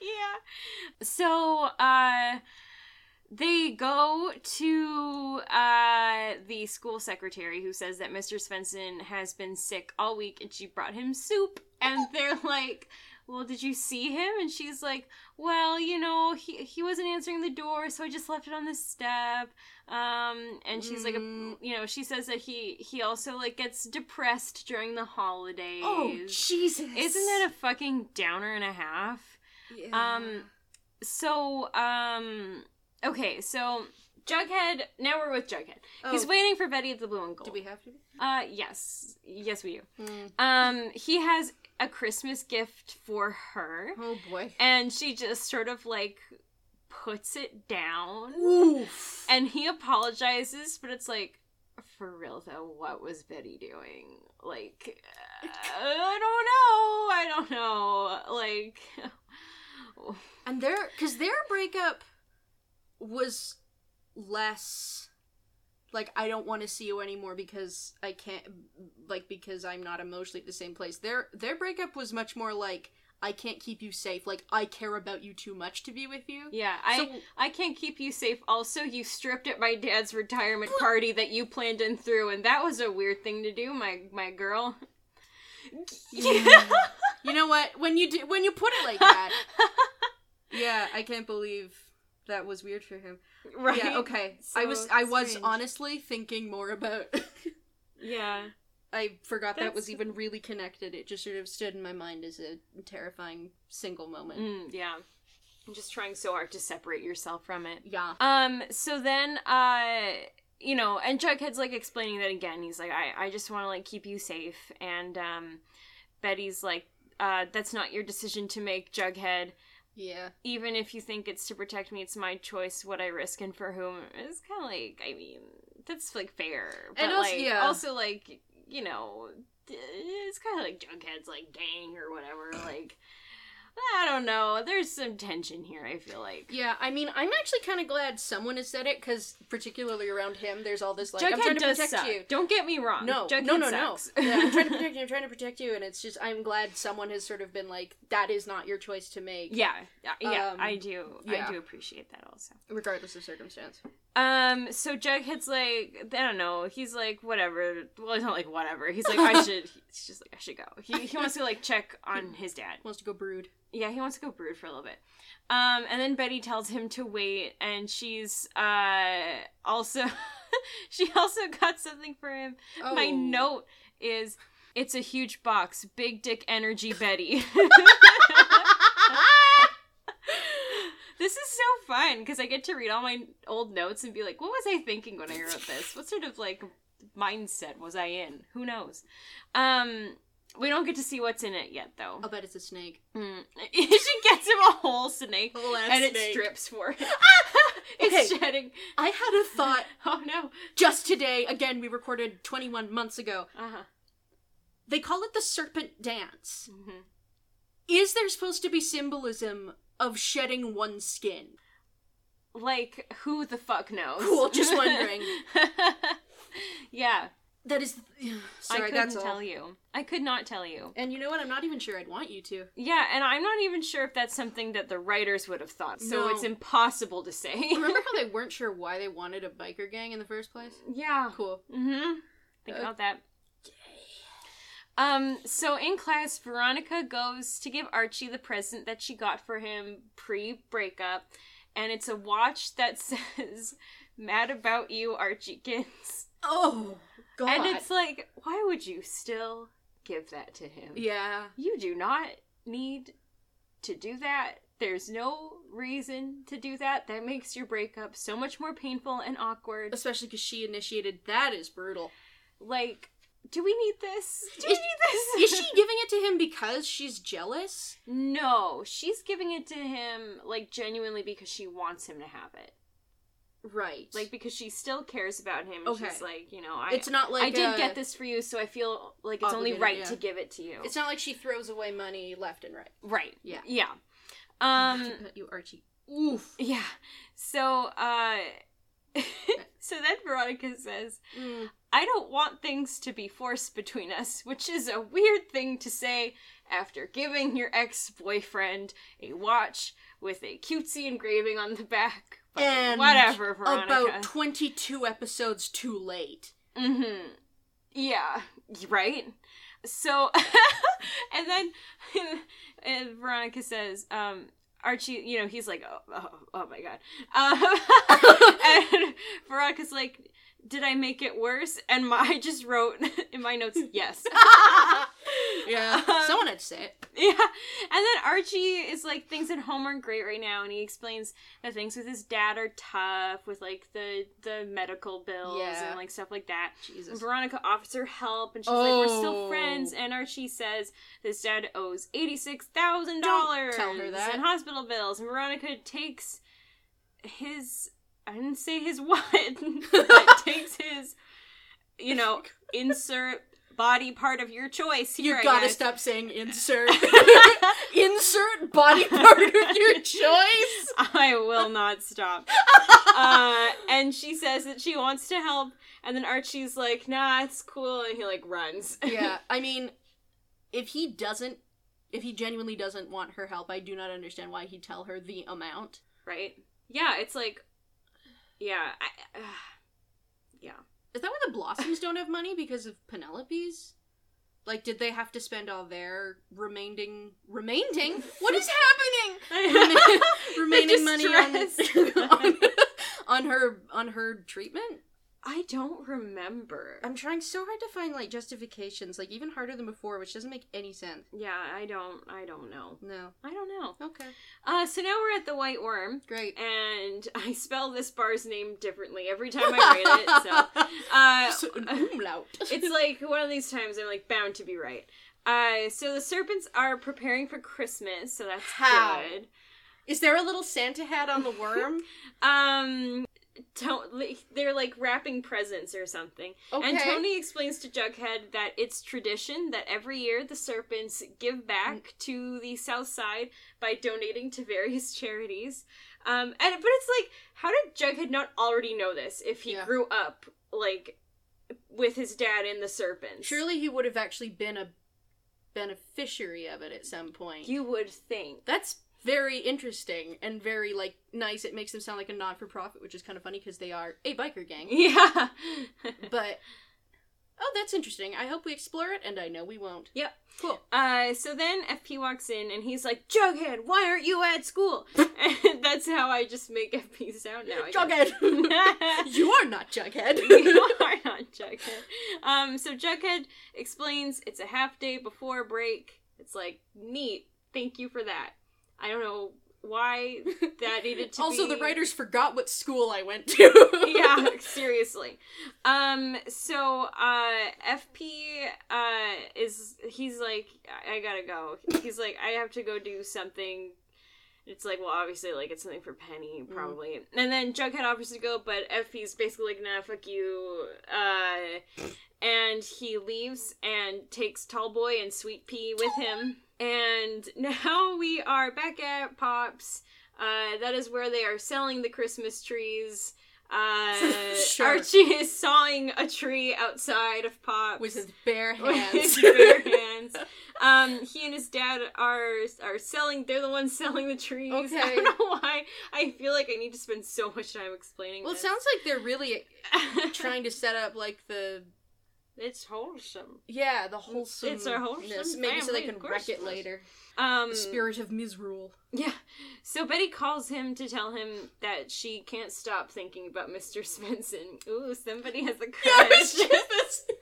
yeah. So, uh, they go to uh, the school secretary who says that Mr. Svenson has been sick all week and she brought him soup. And they're like, well, did you see him? And she's like, well, you know, he, he wasn't answering the door, so I just left it on the step. Um, and she's like, Mm. you know, she says that he, he also, like, gets depressed during the holidays. Oh Jesus. Isn't that a fucking downer and a half? Yeah. Um, so, um, okay, so Jughead, now we're with Jughead. He's Oh, waiting for Betty at the Blue and Gold. Do we have to? Uh, yes. Yes, we do. Mm. Um, he has a Christmas gift for her, Oh boy. and she just sort of, like, puts it down. Oof. And he apologizes, but it's like, for real though, what was Betty doing? Like, uh, I don't know. I don't know. Like, And their, because their breakup was less like I don't want to see you anymore because I can't, like because I'm not emotionally at the same place. Their their breakup was much more like I can't keep you safe. Like I care about you too much to be with you. yeah, I So- I can't keep you safe. Also, you stripped at my dad's retirement party that you planned and threw, and that was a weird thing to do, my my girl. Yeah. you know what? When you do, when you put it like that, yeah, I can't believe that was weird for him. right? Yeah, okay. I So was I was strange. honestly thinking more about Yeah. I forgot that was even really connected. It just sort of stood in my mind as a terrifying single moment. Mm, yeah. I'm just trying so hard to separate yourself from it. Yeah. Um, so then, uh, you know, and Jughead's like explaining that again. He's like, I, I just want to like keep you safe. And, um, Betty's like, uh, that's not your decision to make, Jughead. Yeah. Even if you think it's to protect me, it's my choice what I risk and for whom. It's kind of like, I mean, that's like fair. But And also- like, yeah. also like, you know, it's kind of like Jughead's like gang or whatever. Like, I don't know. There's some tension here, I feel like. Yeah, I mean, I'm actually kind of glad someone has said it because, particularly around him, there's all this like, I'm Jughead trying to does protect suck. you. Don't get me wrong. No, Jughead no, no, sucks. no. Yeah, I'm trying to protect you. I'm trying to protect you, and it's just I'm glad someone has sort of been like, that is not your choice to make, yeah, yeah, yeah, Um, I do. yeah. I do appreciate that also. regardless of circumstance. Um, so Jughead's like, I don't know. He's like, whatever. Well, it's not like whatever. He's like, I should. He's just like, I should go. He he wants to like check on his dad. Wants to go brood. Yeah, he wants to go brood for a little bit. Um, and then Betty tells him to wait, and she's uh also she also got something for him. My Oh. note is it's a huge box, big dick energy Betty. this is so fun because I get to read all my old notes and be like, what was I thinking when I wrote this? What sort of like mindset was I in? Who knows? Um we don't get to see what's in it yet though. I'll bet it's a snake. Mm. she gets him a whole snake Whole and it strips for it. it's Okay. shedding. I had a thought Oh no. just today. Again, we recorded 21 months ago. Uh-huh. They call it the serpent dance. Mhm. Is there supposed to be symbolism of shedding one's skin? Like, who the fuck knows? Cool, just wondering. yeah, That is. Sorry, I couldn't that's all. tell you. I could not tell you. And you know what? I'm not even sure I'd want you to. Yeah, and I'm not even sure if that's something that the writers would have thought. So No. it's impossible to say. Remember how they weren't sure why they wanted a biker gang in the first place? yeah. Cool. Mm-hmm. Think Uh, about that. Um, so in class, Veronica goes to give Archie the present that she got for him pre-breakup, and it's a watch that says "Mad about you, Archiekins," Oh, God. and it's like, why would you still give that to him? Yeah. You do not need to do that. There's no reason to do that. That makes your breakup so much more painful and awkward. Especially because she initiated. That is brutal. Like, do we need this? Do Is- we need this? Is she giving it to him because she's jealous? No, she's giving it to him like genuinely because she wants him to have it. Right. Like because she still cares about him. And Okay. She's like, you know, I it's not like I did get this for you, so I feel like it's only right yeah. to give it to you. It's not like she throws away money left and right. right. Yeah. Yeah. Um you Archie. Oof. yeah. So uh so then Veronica says, Mm. I don't want things to be forced between us, which is a weird thing to say after giving your ex boyfriend a watch with a cutesy engraving on the back. But And whatever, Veronica. About 22 episodes too late. Mm-hmm. Yeah, right? So, and then and Veronica says, um, Archie, you know, he's like, oh, oh, oh my god. Um, and Veronica's like, did I make it worse? And my, I just wrote in my notes, yes. yeah. Um, Someone had to say it. Yeah. And then Archie is like things at home aren't great right now and he explains that things with his dad are tough with like the the medical bills Yeah. and like stuff like that. And Jesus. Veronica offers her help and she's like, We're still Oh. friends and Archie says this dad owes eighty six thousand dollars tell her that. in hospital bills and Veronica takes his I didn't say his what but takes his you know, insert body part of your choice You here. Gotta stop saying insert. insert body part of your choice. I will not stop. uh, and she says that she wants to help, and then Archie's like, "Nah, it's cool," and he like runs. yeah, I mean, if he doesn't, if he genuinely doesn't want her help, I do not understand why he'd tell her the amount. right? Yeah, it's like, yeah, I, uh, yeah. Is that why the Blossoms don't have money because of Penelope's? Like, did they have to spend all their remaining remaining? What is happening? remaining money on, on on her on her treatment? I don't remember. I'm trying so hard to find like justifications, like even harder than before, which doesn't make any sense. yeah, I don't. I don't know. No. I don't know. Okay. Uh, so now we're at the Whyte Wyrm, Great. and I spell this bar's name differently every time I write it. So, uh, an umlaut. it's like one of these times I'm like bound to be right. Uh, so the serpents are preparing for Christmas, so that's How? good. Is there a little Santa hat on the worm? Um, to- like, they're like wrapping presents or something. Okay. And Toni explains to Jughead that it's tradition that every year the serpents give back to the South Side by donating to various charities. Um, and but it's like, how did Jughead not already know this if he Yeah. grew up like with his dad in the serpents? Surely he would have actually been a beneficiary of it at some point. you would think. That's very interesting and very like nice. It makes them sound like a non for profit, which is kind of funny because they are a biker gang. Yeah. But Oh, that's interesting. I hope we explore it, and I know we won't. Yep. Cool. Uh, so then FP walks in and he's like, Jughead, why aren't you at school? and that's how I just make FP sound now. Jughead! you are not Jughead. you are not Jughead. Um, so Jughead explains it's a half day before break. It's like, neat. Thank you for that. I don't know why that needed to also, be... the writers forgot what school I went to. yeah, seriously. Um, so uh FP uh is he's like I I gotta go. He's like I have to go do something. It's like well obviously like it's something for Penny probably. And then Jughead offers to go, but FP's basically like nah fuck you. Uh and he leaves and takes Tallboy and Sweet Pea with him. And now we are back at Pops. Uh, that is where they are selling the Christmas trees. Uh, Sure. Archie is sawing a tree outside of Pops With his bare with hands. his bare hands. Um, he and his dad are are selling. They're the ones selling the trees. Okay. I don't know why. I feel like I need to spend so much time explaining. well, it sounds like they're really trying to set up like the it's wholesome. yeah the wholesome. It's a wholesome maybe so they can wreck it later. Um, The spirit of misrule. Yeah. So Betty calls him to tell him that she can't stop thinking about Mr. Svenson. Ooh, somebody has a crush.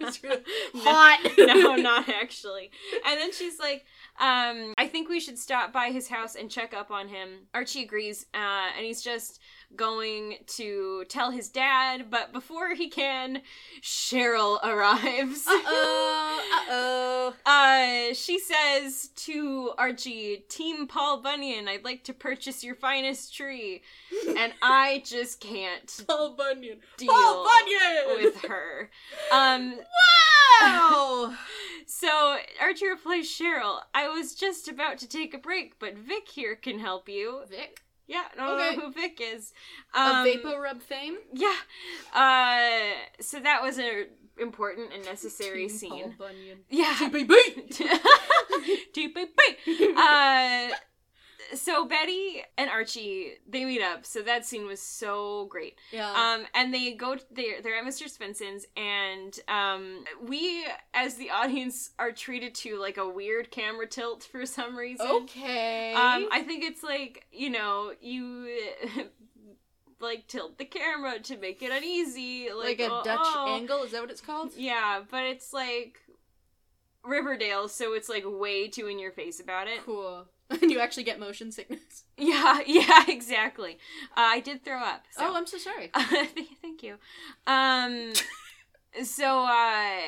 it's really No. hot. no, not actually. And then she's like, um, I think we should stop by his house and check up on him. Archie agrees, uh, and he's just going to tell his dad, but before he can, Cheryl arrives. Uh-oh, uh-oh. Uh, she says to Archie, Team Paul Bunyan, I'd like to purchase your finest tree. And I just can't Paul Bunyan. deal Paul Bunyan! with her. Um, Wow! so Archie replies, Cheryl, I was just about to take a break, but Vic here can help you. Vic? Yeah, I don't Okay. know who Vic is. A Um, VapoRub fame? Yeah. Uh, so that was an important and necessary Team Paul scene. Bunyan. Yeah. TPB! TPP. Uh, so Betty and Archie they meet up. So that scene was so great. Yeah. Um, and they go. They're they're at Mr. Svenson's, and um, we as the audience are treated to like a weird camera tilt for some reason. okay. Um, I think it's like you know you. Like tilt the camera to make it uneasy, like, like, a oh, Dutch oh. angle? Is that what it's called? Yeah, but it's like Riverdale, so it's like way too in your face about it. Cool. And you actually get motion sickness. Yeah, yeah, exactly. Uh, I did throw up. So. Oh, I'm so sorry. thank you. Um, so uh,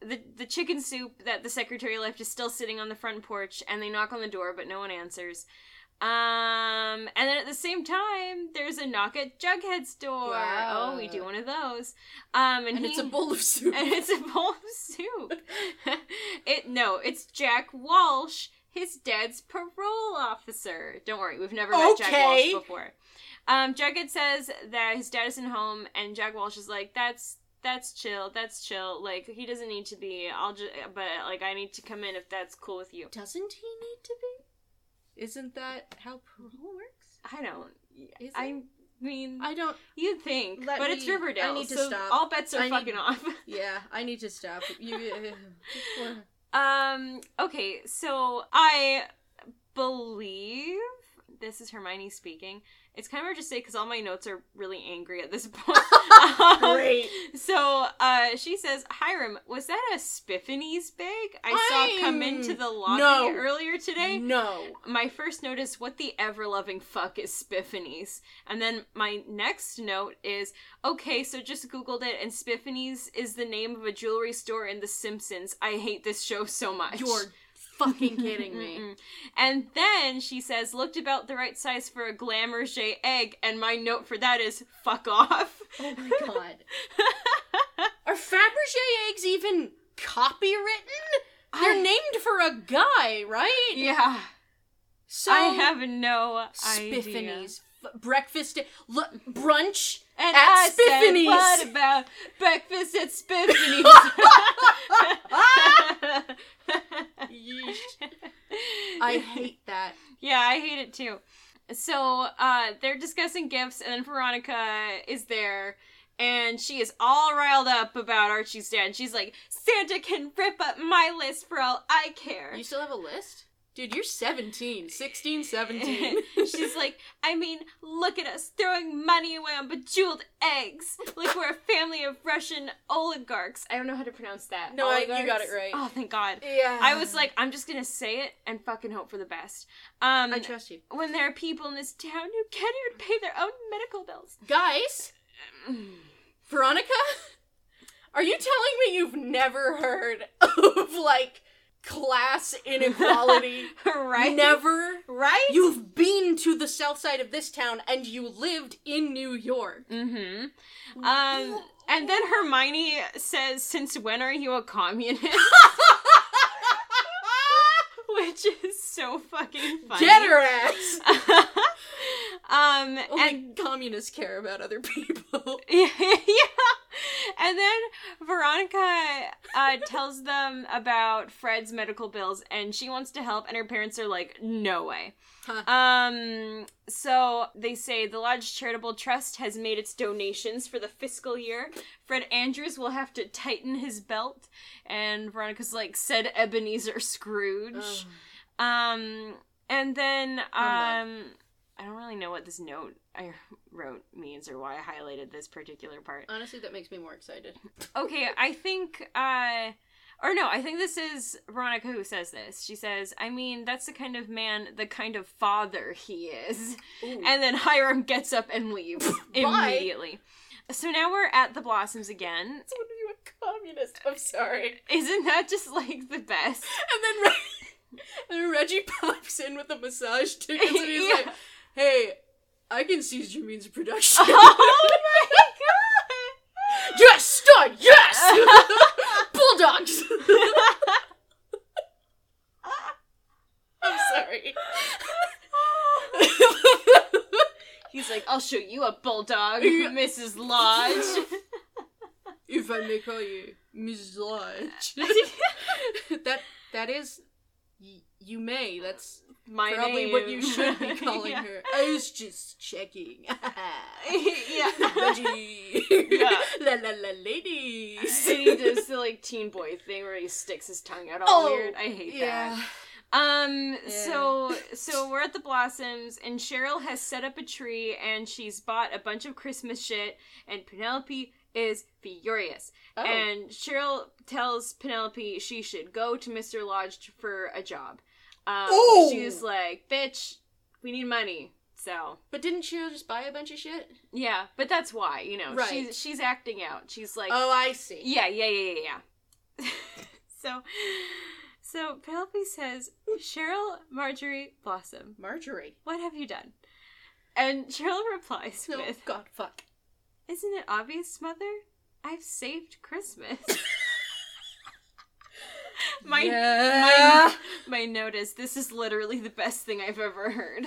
the the chicken soup that the secretary left is still sitting on the front porch, and they knock on the door, but no one answers. Um, and then at the same time, there's a knock at Jughead's door. Wow. Oh, we do one of those. Um, and, And he, it's a bowl of soup. and it's a bowl of soup. it no, it's Jack Walsh, his dad's parole officer. Don't worry, we've never met Jack Walsh before. Um, Jughead says that his dad isn't home, and Jack Walsh is like, "That's that's chill, that's chill. Like he doesn't need to be. I'll just, but like I need to come in if that's cool with you." Doesn't he need to be? Isn't that how parole works? I don't. Is I mean, I don't. you'd think, Let but it's Riverdale. I need to so stop. All bets are I need- fucking off. Yeah, I need to stop. You. uh, Um, okay, so I believe this is Hermione speaking. It's kind of hard to say because all my notes are really angry at this point. Um, Great. So, uh, she says, Hiram, was that a Spiffany's bag I saw come into the lobby No. earlier today? No. My first note is, what the ever loving fuck is Spiffany's? And then my next note is, okay, so just Googled it, and Spiffany's is the name of a jewelry store in The Simpsons. I hate this show so much. You're fucking kidding me. And then she says, looked about the right size for a Glamourge egg, and my note for that is, fuck off. Oh my god. Are Fabergé eggs even copywritten? They're I- named for a guy, right? yeah. So I have no idea. Spiffany's breakfast. Look, brunch. And At I Spiffany's. said, what about breakfast at Spiffany's? I hate that. Yeah, I hate it too. So, uh, they're discussing gifts, and then Veronica is there, and she is all riled up about Archie's dad. She's like, Santa can rip up my list for all I care. You still have a list? Dude, you're 17. 16, 17. She's like, I mean, look at us throwing money away on bejeweled eggs. Like we're a family of Russian oligarchs. I don't know how to pronounce that. No, I- you got it right. Oh, thank God. yeah. I was like, I'm just gonna say it and fucking hope for the best. Um, I trust you. when there are people in this town who can't even pay their own medical bills. Guys, Veronica, are you telling me you've never heard of, like, class inequality? right? Never? Right? You've been to the south side of this town and you lived in New York. Mm-hmm. Um, and then Hermione says, "Since when are you a communist?" Which is so fucking funny. Get her ass! um, Only and communists care about other people. yeah, and then Veronica uh, tells them about Fred's medical bills, and she wants to help, and her parents are like, "No way." Huh. Um, so they say the Lodge Charitable Trust has made its donations for the fiscal year. Fred Andrews will have to tighten his belt, and Veronica's like, said Ebenezer Scrooge. Um, and then, um, I don't really know what this note I wrote means or why I highlighted this particular part. Honestly, that makes me more excited. Okay, I think, uh, or no, I think this is Veronica who says this. She says, I mean, that's the kind of man, the kind of father he is. Ooh. And then Hiram gets up and leaves immediately. So now we're at the Blossoms again. What are you a communist? I'm sorry. Isn't that just like the best? And then, Re- and then Reggie pops in with the massage tickets and he's Yeah. like, hey, I can seize your means of production. oh my god! yes, stud, yes! Bulldogs! I'm sorry. He's like, I'll show you a bulldog, Mrs. Lodge. if I may call you Mrs. Lodge. that that is y- you may. That's My probably name. what you should be calling Yeah. her. I was just checking. yeah. Reggie. Yeah. La la la ladies. And he does the like teen boy thing where he sticks his tongue out all Oh, weird. I hate yeah. that. Um Yeah. so so we're at the Blossoms and Cheryl has set up a tree and she's bought a bunch of Christmas shit and Penelope is furious. Oh. And Cheryl tells Penelope she should go to Mr. Lodge for a job. Um Ooh. she's like, "Bitch, we need money." So, but didn't she just buy a bunch of shit? yeah, but that's why, you know, Right. she's she's acting out. She's like, oh, I see. yeah, yeah, yeah, yeah, yeah. so, so Penelope says, Cheryl, Marjorie, Blossom, Marjorie. what have you done? And Cheryl replies No, with, God, fuck. Isn't it obvious, Mother? I've saved Christmas. my, yeah. my note is, this is literally the best thing I've ever heard.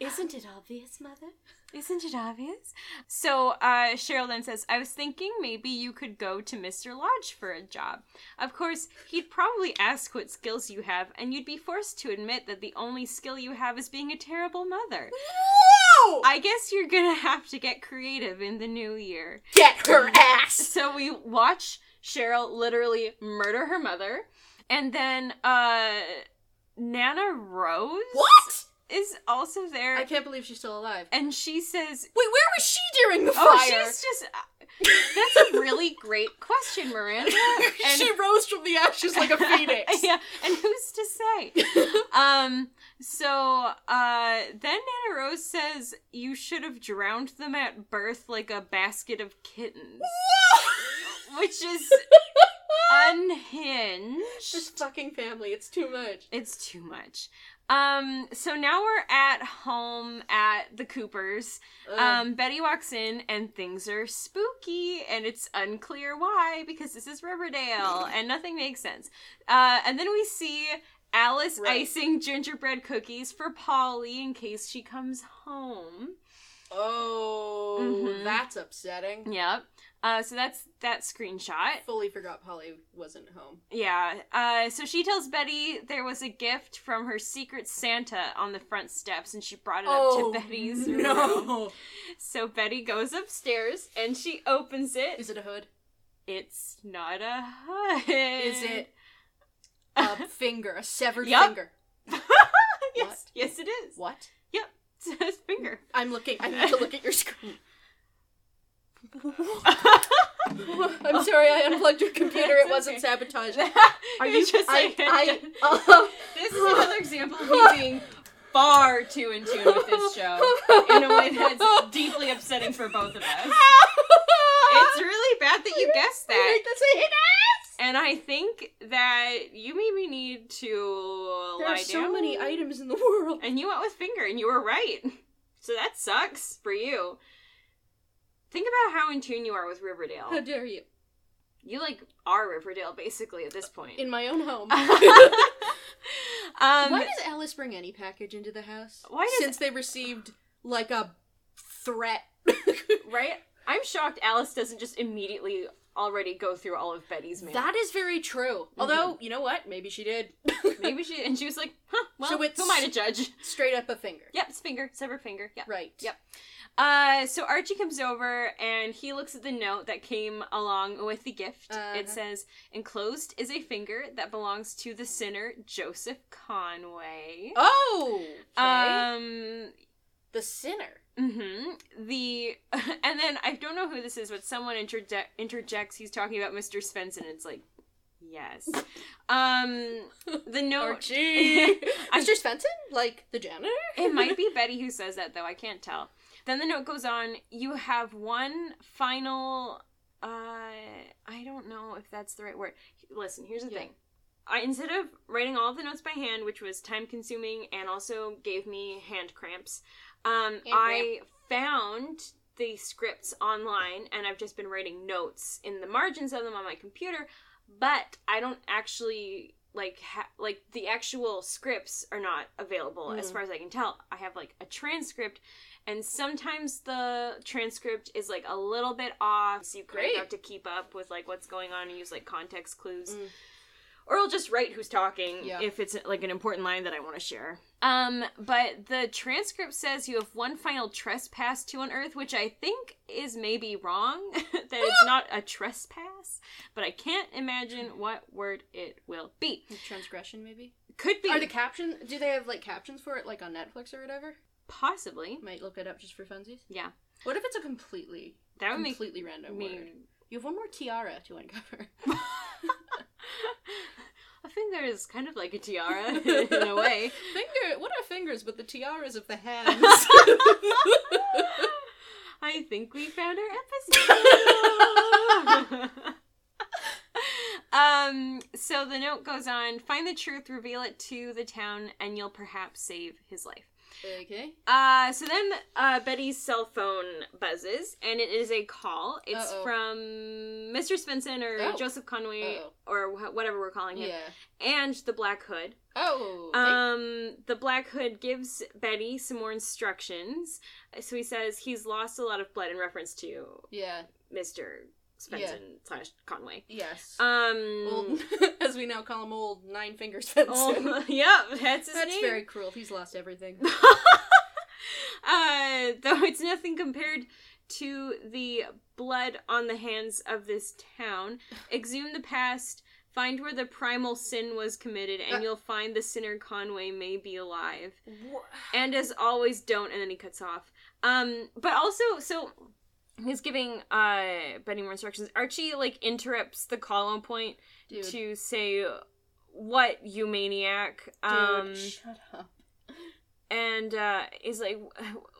Isn't it obvious, Mother? Isn't it obvious? So uh, Cheryl then says, I was thinking maybe you could go to Mr. Lodge for a job. Of course, he'd probably ask what skills you have, and you'd be forced to admit that the only skill you have is being a terrible mother. Whoa! I guess you're gonna have to get creative in the new year. Get her ass! So we watch Cheryl literally murder her mother, and then uh, Nana Rose What? is also there, I can't believe she's still alive. and she says, Wait, where was she during the fire? Oh, she's just. That's a really great question, Miranda. And she rose from the ashes like a phoenix. yeah, and who's to say? um. So, uh, then Nana Rose says you should have drowned them at birth like a basket of kittens, which is unhinged. This fucking family, it's too much. It's too much. Um, so now we're at home at the Coopers. Ugh. Um, Betty walks in and things are spooky, and it's unclear why because this is Riverdale and nothing makes sense. Uh, and then we see Alice Right. icing gingerbread cookies for Polly in case she comes home. oh, Mhm. that's upsetting. Yep. Uh, so that's that screenshot. Fully forgot Polly wasn't home. Yeah. Uh, so she tells Betty there was a gift from her secret Santa on the front steps, and she brought it up to Betty's room. no! So Betty goes upstairs and she opens it. Is it a hood? It's not a hood. Is it a finger, a severed Yup. finger? yes. What? Yes, it is. What? Yep. It's a finger. I'm looking. I need to look at your screen. I'm sorry, I unplugged your computer. It wasn't sabotage. Are Are you you? just I, like I, uh, This is another example of me being far too in tune with this show in a way that's deeply upsetting for both of us. It's really bad that you guessed that. That's a hit ass. And I think that you maybe need to There lie are so down. many items in the world. And you went with finger, and you were right. So that sucks for you. Think about how in tune you are with Riverdale. How dare you? You like are Riverdale basically at this point. In my own home. um, Why does Alice bring any package into the house? Why does- Since they received like a threat. right? I'm shocked Alice doesn't just immediately already go through all of Betty's mail. that is very true. Although, you know what? Maybe she did. Maybe she and she was like, huh, well, So it's- who am I to judge? Straight up a finger. Yep, it's finger, severed finger. Yep. Right. Yep. Uh, so Archie comes over and he looks at the note that came along with the gift. Uh-huh. It says, "Enclosed is a finger that belongs to the sinner Joseph Conway." Oh! Okay. Um. the sinner. Mm-hmm. The and then I don't know who this is, but someone interje- interjects. He's talking about Mr. Svenson. It's like, yes. Um. The note. Archie! Mr. Svenson? Like the janitor? It might be Betty who says that though. I can't tell. Then the note goes on. You have one final. Uh, I don't know if that's the right word. Listen, here's the Yeah. thing. I instead of writing all of the notes by hand, which was time consuming and also gave me hand cramps, um, I found the scripts online and I've just been writing notes in the margins of them on my computer. But I don't actually like ha- like the actual scripts are not available as Mm. far as I can tell. I have like a transcript and sometimes the transcript is like a little bit off so you kind Great. of have to keep up with like what's going on and use like context clues Mm. or I'll just write who's talking Yeah. if it's like an important line that I want to share. Um, but the transcript says you have one final trespass to unearth, which I think is maybe wrong. that it's not a trespass, but I can't imagine what word it will be. Transgression, maybe? Could be Are the captions, do they have like captions for it, like on Netflix or whatever? Possibly. Might look it up just for funsies. Yeah, What if it's a completely, that would make completely random me. word? You have one more tiara to uncover. a finger is kind of like a tiara in a way. Finger, what are fingers but the tiaras of the hands? I think we found our episode. um, so the note goes on find the truth, reveal it to the town, and you'll perhaps save his life. Okay. Uh, so then uh, Betty's cell phone buzzes, and it is a call. It's Uh-oh. from Mr. Svenson or Oh. Joseph Conway Uh-oh. or wh- whatever we're calling him, Yeah. and the Black Hood. Oh. Um, the Black Hood gives Betty some more instructions. So he says he's lost a lot of blood in reference to yeah. Mr. Svenson slash Conway. Yes. Um, old, as we now call him, old Nine Finger Svenson. oh, yeah, that's his That's name. very cruel. He's lost everything. uh, though it's nothing compared to the blood on the hands of this town. Exhume the past, find where the primal sin was committed, and Uh. you'll find the sinner Conway may be alive. Wha- And as always, don't, and then he cuts off. Um, but also, so he's giving uh Betty more instructions. Archie like interrupts the call on point Dude. to say, "What you maniac?" Dude, um, shut up. and uh is like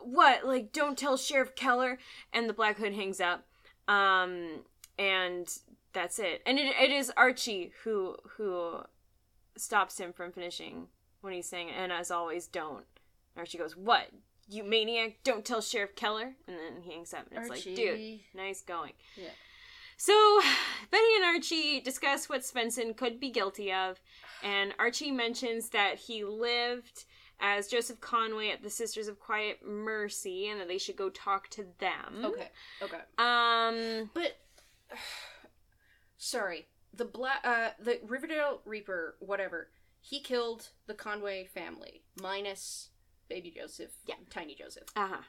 what like don't tell sheriff keller and the black hood hangs up um and that's it and it, it is archie who who stops him from finishing when he's saying and as always don't archie goes what you maniac don't tell sheriff keller and then he hangs up and it's Archie. like dude nice going Yeah. so betty and archie discuss what svenson could be guilty of and archie mentions that he lived as Joseph Conway at the Sisters of Quiet Mercy, and that they should go talk to them. Okay. Okay. Um. But sorry, the black, uh, the Riverdale Reaper, whatever. He killed the Conway family minus baby Joseph, Yeah. tiny Joseph. Uh huh.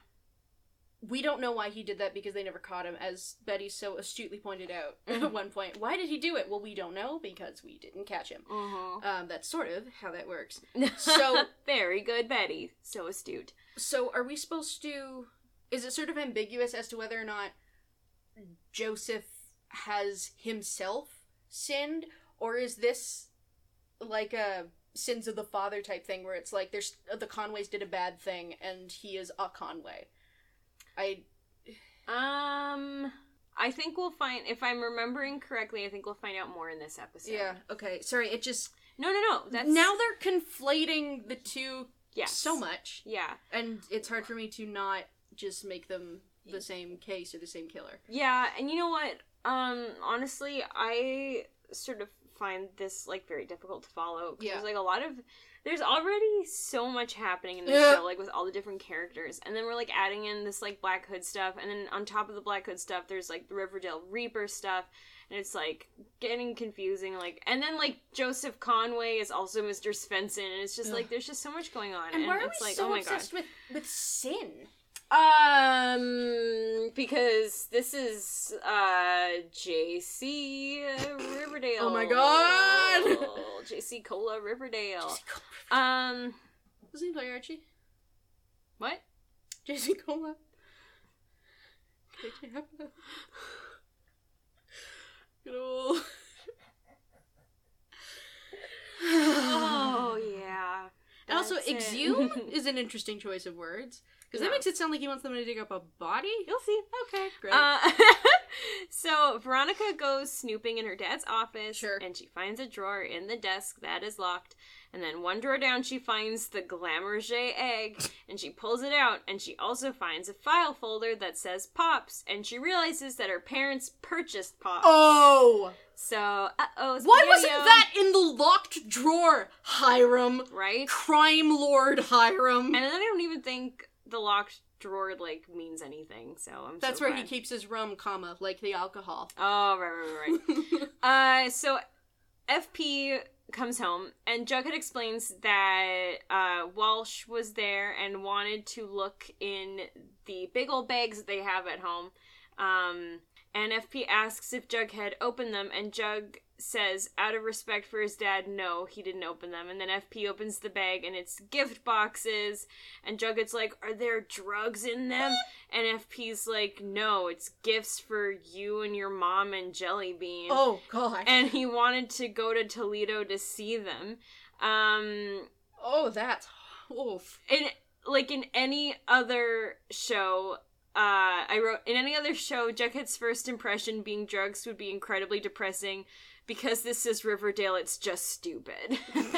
We don't know why he did that because they never caught him, as Betty so astutely pointed out at one point. Why did he do it? Well, we don't know because we didn't catch him. Uh Um, that's sort of how that works. So- very good, Betty. So astute. So, are we supposed to? Is it sort of ambiguous as to whether or not Joseph has himself sinned, or is this like a sins of the father type thing where it's like there's the Conways did a bad thing and he is a Conway? I Um, I think we'll find if I'm remembering correctly. I think we'll find out more in this episode. yeah okay sorry it just No, no, no. That's now they're conflating the two yes. so much Yeah. and it's hard for me to not just make them the same case or the same killer. Yeah, and you know what? Um, honestly, I sort of find this like very difficult to follow because Yeah. there's like a lot of there's already so much happening in this Yeah. show, like with all the different characters, and then we're like adding in this like Black Hood stuff, and then on top of the Black Hood stuff, there's like the Riverdale Reaper stuff, and it's like getting confusing. Like, and then like Joseph Conway is also Mr. Svenson, and it's just Ugh. like there's just so much going on, And why are it's we like, so oh my god. obsessed with with sin? Um, because this is uh JC Riverdale. Oh my God. JC Cola Riverdale. Um, Does he play Archie? what? JC Cola. KJ Apa. Good old. Oh yeah. And also, That's exhume is an interesting choice of words because Yeah. that makes it sound like he wants them to dig up a body. You'll see. Okay, great. Uh, so Veronica goes snooping in her dad's office, Sure. and she finds a drawer in the desk that is locked. And then one drawer down, she finds the Glamourge egg, and she pulls it out. And she also finds a file folder that says Pops, and she realizes that her parents purchased Pops. oh, So, uh oh, why wasn't that in the locked drawer, Hiram? right? Crime Lord Hiram. And I don't even think the locked drawer like means anything. So I'm. That's so where glad. he keeps his rum, comma, like the alcohol. Oh right, right, right. Uh, so FP comes home, and Jughead explains that uh, Walsh was there and wanted to look in the big old bags that they have at home. Um, and FP asks if Jughead opened them, and Jug says, out of respect for his dad, no, he didn't open them. And then FP opens the bag, and it's gift boxes. And Jughead's like, Are there drugs in them? And FP's like, No, it's gifts for you and your mom and Jellybean. oh God. And he wanted to go to Toledo to see them. Um, oh, that's oof. And like in any other show uh i wrote in any other show jughead's first impression being drugs would be incredibly depressing because this is riverdale it's just stupid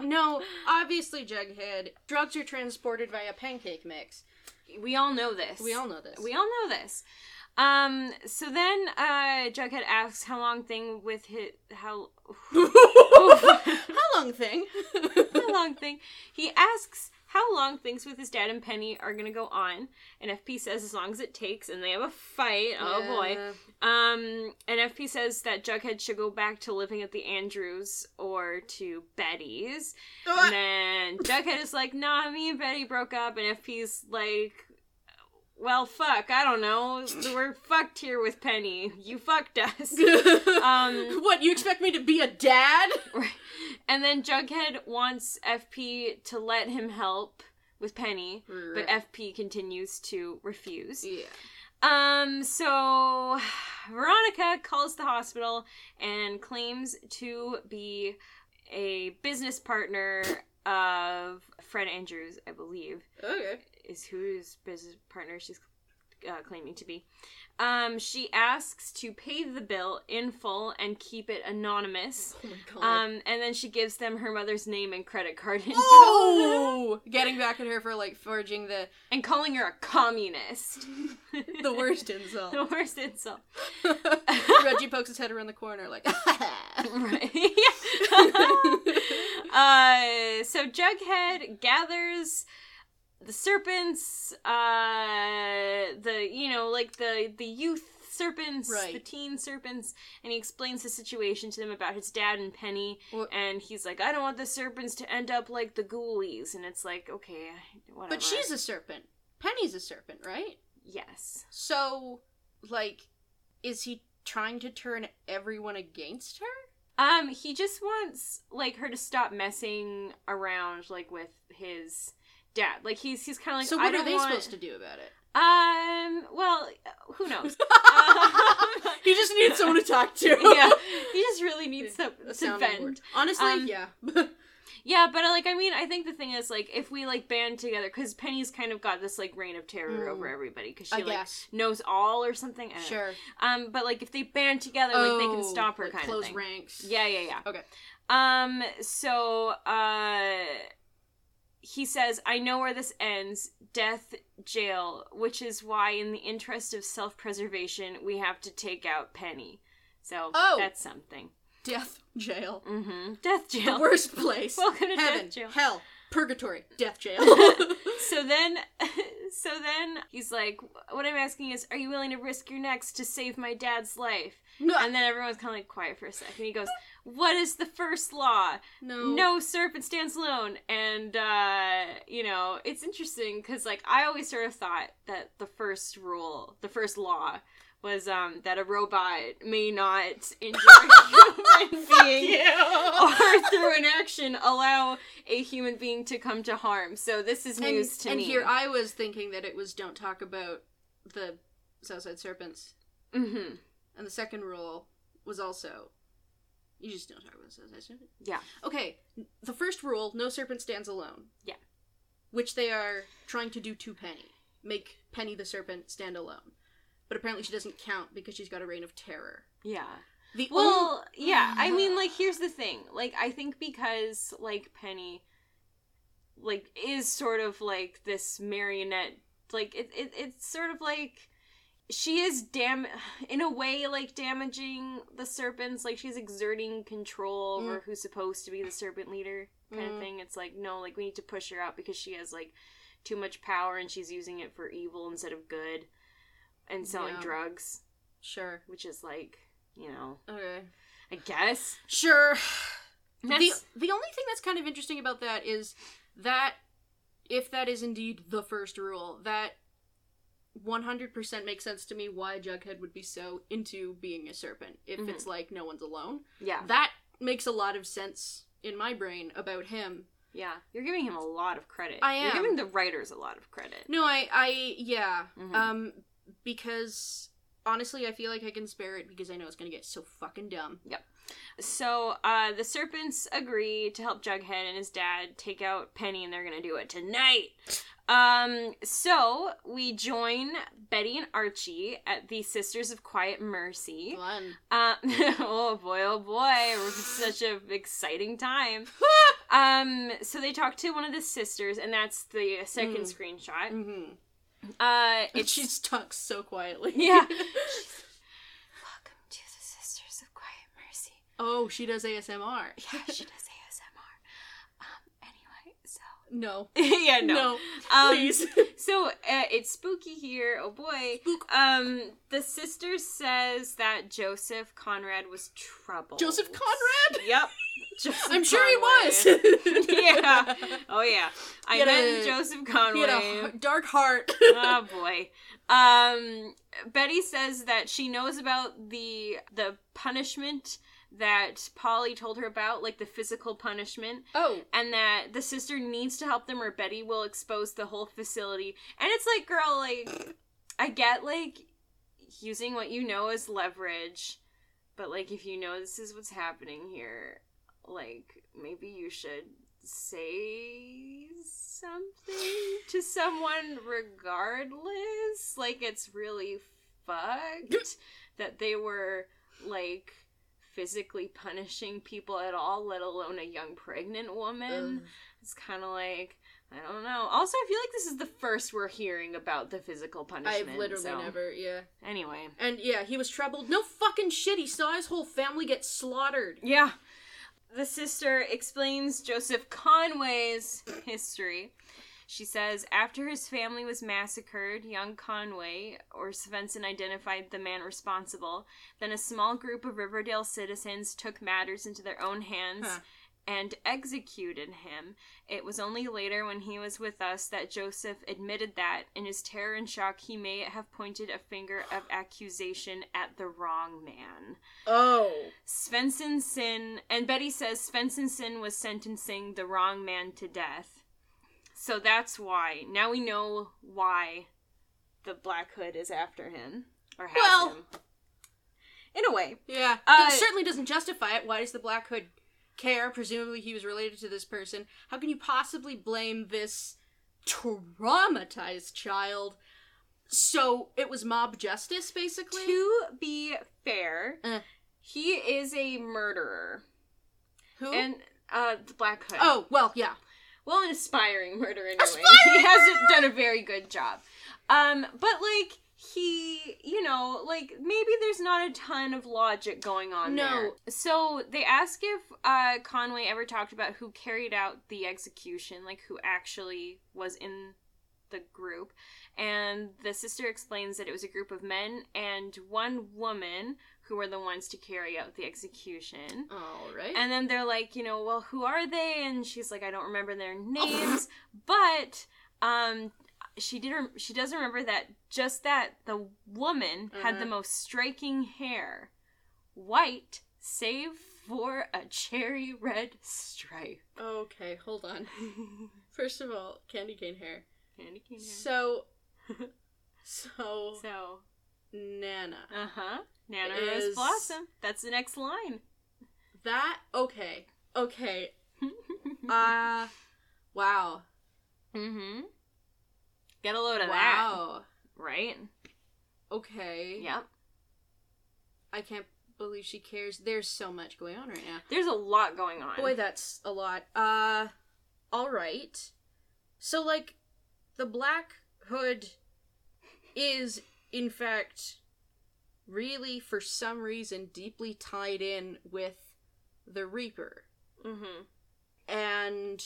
No, obviously, Jughead. Drugs are transported via pancake mix. we all know this We all know this. we all know this um so then uh jughead asks how long thing with his how How long thing? how long thing he asks how long things with his dad and penny are gonna go on and fp says as long as it takes and they have a fight oh boy Um, and FP says that Jughead should go back to living at the Andrews or to Betty's. And then Jughead is like, nah, me and Betty broke up. And FP's like, well, fuck, I don't know. We're fucked here with Penny. You fucked us. Um, what, you expect me to be a dad? Right. And then Jughead wants FP to let him help with Penny, but FP continues to refuse. yeah. Um, so Veronica calls the hospital and claims to be a business partner of Fred Andrews, I believe, Okay. is whose business partner she's uh, claiming to be. Um, she asks to pay the bill in full and keep it anonymous. Oh my god. Um, and then she gives them her mother's name and credit card info. oh! Getting back at her for like forging the and calling her a communist. the worst insult. the worst insult. Reggie pokes his head around the corner like Right. Uh, so Jughead gathers the serpents, uh, the you know like the the youth serpents, Right. the teen serpents, and he explains the situation to them about his dad and Penny. Well- and he's like, I don't want the serpents to end up like the ghoulies. And it's like, okay, whatever. But she's a serpent. Penny's a serpent, right? yes. So, like, is he trying to turn everyone against her? Um, he just wants like her to stop messing around like with his dad. Like he's he's kind of like so I what are they want... supposed to do about it? Um, well, who knows? He just needs someone to talk to. yeah, he just really needs to, A to vent. board. Honestly, Um, yeah. Yeah, but uh, like I mean, I think the thing is like if we like band together because Penny's kind of got this like reign of terror Mm. over everybody because I she like guess. knows all or something. I don't know. Sure. Um, but like if they band together, like they can Oh, stop her like kind of thing. ranks. Yeah, yeah, yeah. Okay. Um, so, uh, he says, I know where this ends death, jail, which is why, in the interest of self preservation, we have to take out Penny. So, Oh. that's something. Death jail. Mm hmm. Death The jail. worst place. Welcome to Heaven, death jail. hell, purgatory, death jail. So then, so then he's like, "What I'm asking is, are you willing to risk your necks to save my dad's life?" And then everyone's kind of like quiet for a second. He goes, "What is the first law? no. no serpent stands alone and uh you know it's interesting because like i always sort of thought that the first rule the first law was um that a robot may not injure a human being or through an action allow a human being to come to harm so this is And, news to and me And here I was thinking that it was don't talk about the Southside Serpents. mm-hmm. And the second rule was also you just don't talk about Serpents. yeah Okay, the first rule, no serpent stands alone. Yeah. Which they are trying to do to Penny. Make Penny the serpent stand alone. But apparently she doesn't count because she's got a reign of terror. yeah The Well, yeah. I mean, like, here's the thing. Like, I think because like Penny, like, is sort of like this marionette. Like, it, it it's sort of like she is damn in a way like damaging the serpents. Like she's exerting control over who's supposed to be the serpent leader, kind Mm. of thing. It's like no, like we need to push her out because she has like too much power and she's using it for evil instead of good, and selling Yeah. drugs, Sure. which is like you know. Okay. I guess. Sure. The the only thing that's kind of interesting about that is that if that is indeed the first rule, that 100% makes sense to me why Jughead would be so into being a serpent if Mhm. it's like no one's alone. yeah, That makes a lot of sense in my brain about him. yeah. You're giving him a lot of credit. I am. You're giving the writers a lot of credit. No, I I yeah. Mhm. Um because honestly I feel like I can spare it because I know it's going to get so fucking dumb. Yep. So, uh, the serpents agree to help Jughead and his dad take out Penny, and they're gonna do it tonight. Um, so we join Betty and Archie at the Sisters of Quiet Mercy. Fun. Uh, oh boy, oh boy, such a exciting time. um, so they talk to one of the sisters, and that's the second Mm. screenshot. Mhm. Uh, It she talks so quietly. yeah. Welcome to the Sisters of Quiet Mercy. oh, she does ASMR. Yeah, she does ASMR. Um, anyway, so No. yeah, no. No. Um, Please. So uh, it's spooky here. Oh boy. Spook. Um, the sister says that Joseph Conrad was trouble. Joseph Conrad? Yep. Joseph I'm sure he was. yeah. Oh yeah. I He a- Joseph He Conway. had a dark heart. oh boy. Um, Betty says that she knows about the the punishment that Polly told her about, like the physical punishment, oh. and that the sister needs to help them or Betty will expose the whole facility. And it's like, girl, like I get like using what you know as leverage, but like if you know this is what's happening here, like maybe you should say something to someone regardless. Like it's really fucked that they were like physically punishing people at all, let alone a young pregnant woman. Ugh. It's kind of like I don't know. Also, I feel like this is the first we're hearing about the physical punishment. I've literally so- never, yeah. Anyway, And yeah, he was troubled. No fucking shit. He saw his whole family get slaughtered. yeah. The sister explains Joseph Conway's history. She says, after his family was massacred, young Conway, or Svenson, identified the man responsible. Then a small group of Riverdale citizens took matters into their own hands Huh. and executed him. It was only later, when he was with us, that Joseph admitted that, in his terror and shock, he may have pointed a finger of accusation at the wrong man. Oh. Svenson Sin, and Betty says Svenson Sin was sentencing the wrong man to death. So that's why. Now we know why the Black Hood is after him. Or has Well- him. In a way. Yeah. Uh, it certainly doesn't justify it. Why does the Black Hood care? Presumably he was related to this person. How can you possibly blame this traumatized child? So it was mob justice, basically? To be fair, Uh. he is a murderer. Who? And uh the Black Hood. oh, well, yeah. Well, an aspiring murderer anyway. Aspiring he hasn't done a very good job. Um, but like he, you know, like maybe there's not a ton of logic going on No. there. So they ask if uh Conway ever talked about who carried out the execution, like who actually was in the group. And the sister explains that it was a group of men and one woman who were the ones to carry out the execution. All right. And then they're like, you know, well, who are they? And she's like, I don't remember their names, but um, she did. Rem- she does remember that just that the woman had the Mhm. most striking hair, white, save for a cherry red stripe. okay, hold on. First of all, candy cane hair. Candy cane hair. So, so, So, Nana. uh huh. Nana Is- Rose Blossom. That's the next line. That, okay, okay. Uh, wow. mm-hmm. Get a load of that, Wow. right? Okay. Yep. I can't believe she cares. There's so much going on right now. There's a lot going on. Boy, that's a lot. Uh, all right. So, like, the Black Hood is, in fact, really, for some reason, deeply tied in with the Reaper. mm-hmm. And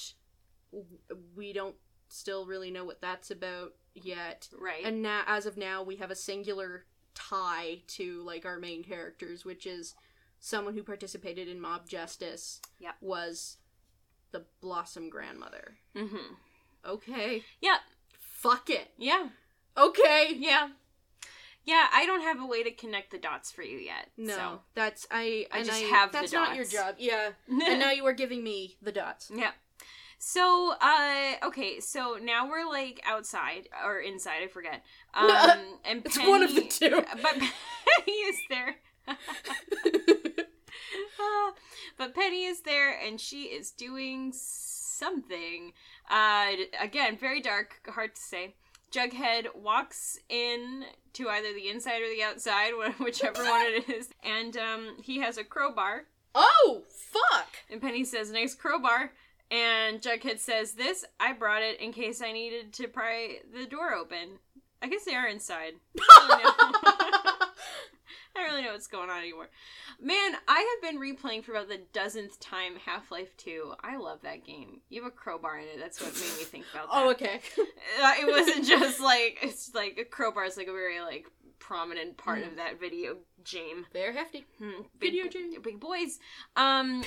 we don't still really know what that's about yet. Right. And now, as of now, we have a singular tie to like our main characters, which is someone who participated in mob justice. Yep. Was the Blossom grandmother. mm-hmm. Okay. Yeah. Fuck it. Yeah. Okay. Yeah. Yeah, I don't have a way to connect the dots for you yet. No, So. that's I. I just have the That's not your job. Yeah. and now you are giving me the dots. yeah. So, uh, okay, so now we're like outside or inside, I forget. Um, and It's Penny, one of the two. But Penny is there. Ah, but Penny is there and she is doing something. Uh, again, very dark, hard to say. Jughead walks in to either the inside or the outside, whichever one it is, and um, he has a crowbar. oh fuck! And Penny says, "Nice crowbar." And Jughead says, "This I brought it in case I needed to pry the door open." I guess they are inside. I don't know. I don't really know what's going on anymore. Man, I have been replaying for about the dozenth time Half Life 2. I love that game. You have a crowbar in it. That's what made me think about that. oh okay. Uh, it wasn't just like it's like a crowbar is like a very like prominent part Mm. of that video game. They're hefty. Hmm, Video game. big boys. Um,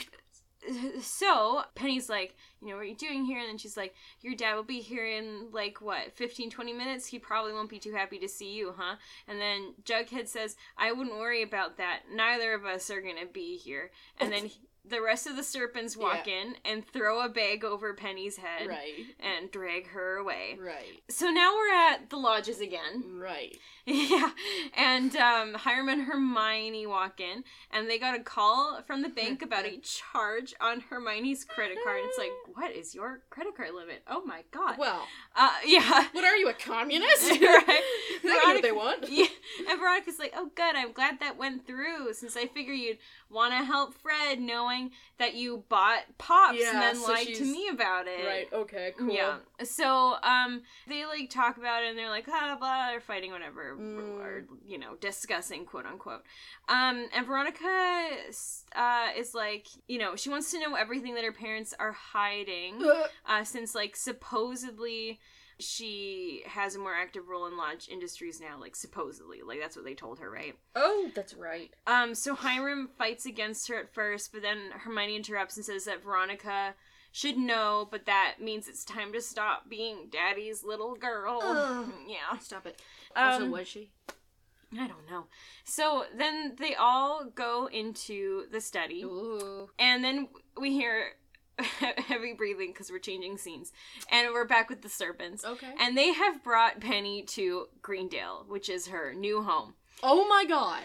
so Penny's like, you know, what are you doing here? And then she's like, your dad will be here in like what, 15, 20 minutes? He probably won't be too happy to see you, huh? And then Jughead says, I wouldn't worry about that. Neither of us are gonna be here. And then he- the rest of the serpents walk in and throw a bag over Penny's head Right. and drag her away. Right. So now we're at the lodges again. Right. Yeah, and um, Hiram and Hermione walk in, and they got a call from the bank about a charge on Hermione's credit card. It's like, what is your credit card limit? Oh my god. Well, Uh, yeah. what are you, a communist? right. Know what they want. Yeah, and Veronica's like, oh, good. I'm glad that went through. Since I figure you'd want to help Fred, no one knowing that you bought pops Yeah, and then so lied to me about it. Right. Okay. Cool. Yeah. So, um, they like talk about it and they're like, ah, blah, they're fighting, whatever, Mm. or you know, discussing, quote unquote. Um, and Veronica, uh, is like, you know, she wants to know everything that her parents are hiding, Uh, uh, since like supposedly she has a more active role in Lodge Industries now, like supposedly, like that's what they told her, right? oh, that's right. Um, so Hiram fights against her at first, but then Hermione interrupts and says that Veronica should know, but that means it's time to stop being Daddy's little girl. Ugh. yeah. Stop it. Also, Um, was she? I don't know. So then they all go into the study, Ooh. and then we hear heavy breathing because we're changing scenes, and we're back with the serpents. Okay. And they have brought Penny to Greendale, which is her new home. Oh my god.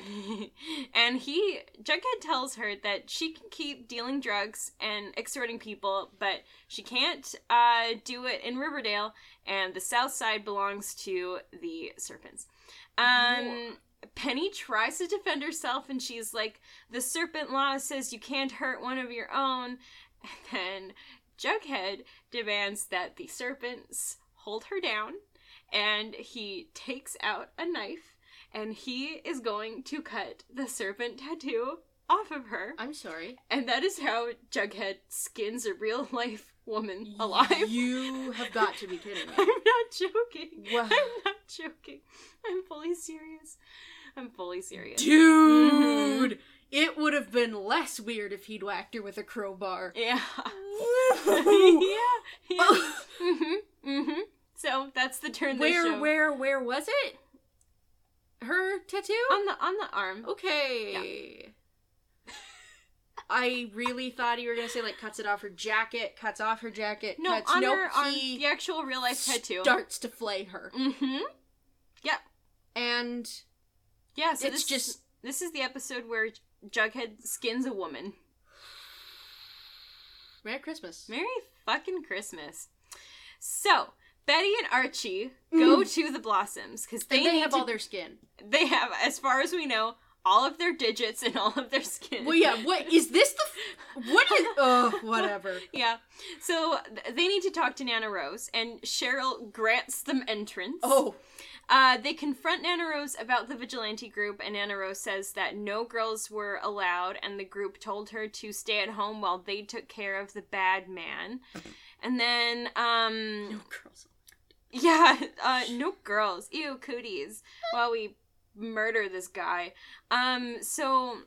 and he Jughead tells her that she can keep dealing drugs and extorting people, but she can't uh, do it in Riverdale, and the South Side belongs to the Serpents. Um, Penny tries to defend herself, and she's like, "The Serpent Law says you can't hurt one of your own." And then Jughead demands that the serpents hold her down, and he takes out a knife and he is going to cut the serpent tattoo off of her. I'm sorry. And that is how Jughead skins a real life woman alive. You have got to be kidding me. I'm not joking. Wow. I'm not joking. I'm fully serious. I'm fully serious. Dude! Mm-hmm. It would have been less weird if he'd whacked her with a crowbar. Yeah. Where, yeah. yeah. mhm. Mhm. So that's the turn show. where, where was it? Her tattoo? on the on the arm. Okay. Yeah. I really thought you were gonna say like cuts it off her jacket, cuts off her jacket, No, cuts. on nope, her on he the actual real life tattoo. starts to flay her, Mm-hmm. Yep. And Yeah, so It's this just- this is the episode where Jughead skins a woman. Merry Christmas. Merry fucking Christmas. So Betty and Archie go mm. to the Blossoms because they, they have to, all their skin. they have, as far as we know, all of their digits and all of their skin. Well, yeah. What is this? The f- what is? Oh, whatever. Yeah. So th- they need to talk to Nana Rose, and Cheryl grants them entrance. Oh, Uh, they confront Nana Rose about the vigilante group, and Nana Rose says that no girls were allowed, and the group told her to stay at home while they took care of the bad man. And then, um, no girls. yeah, uh, no girls. Ew, cooties. While we murder this guy. Um, so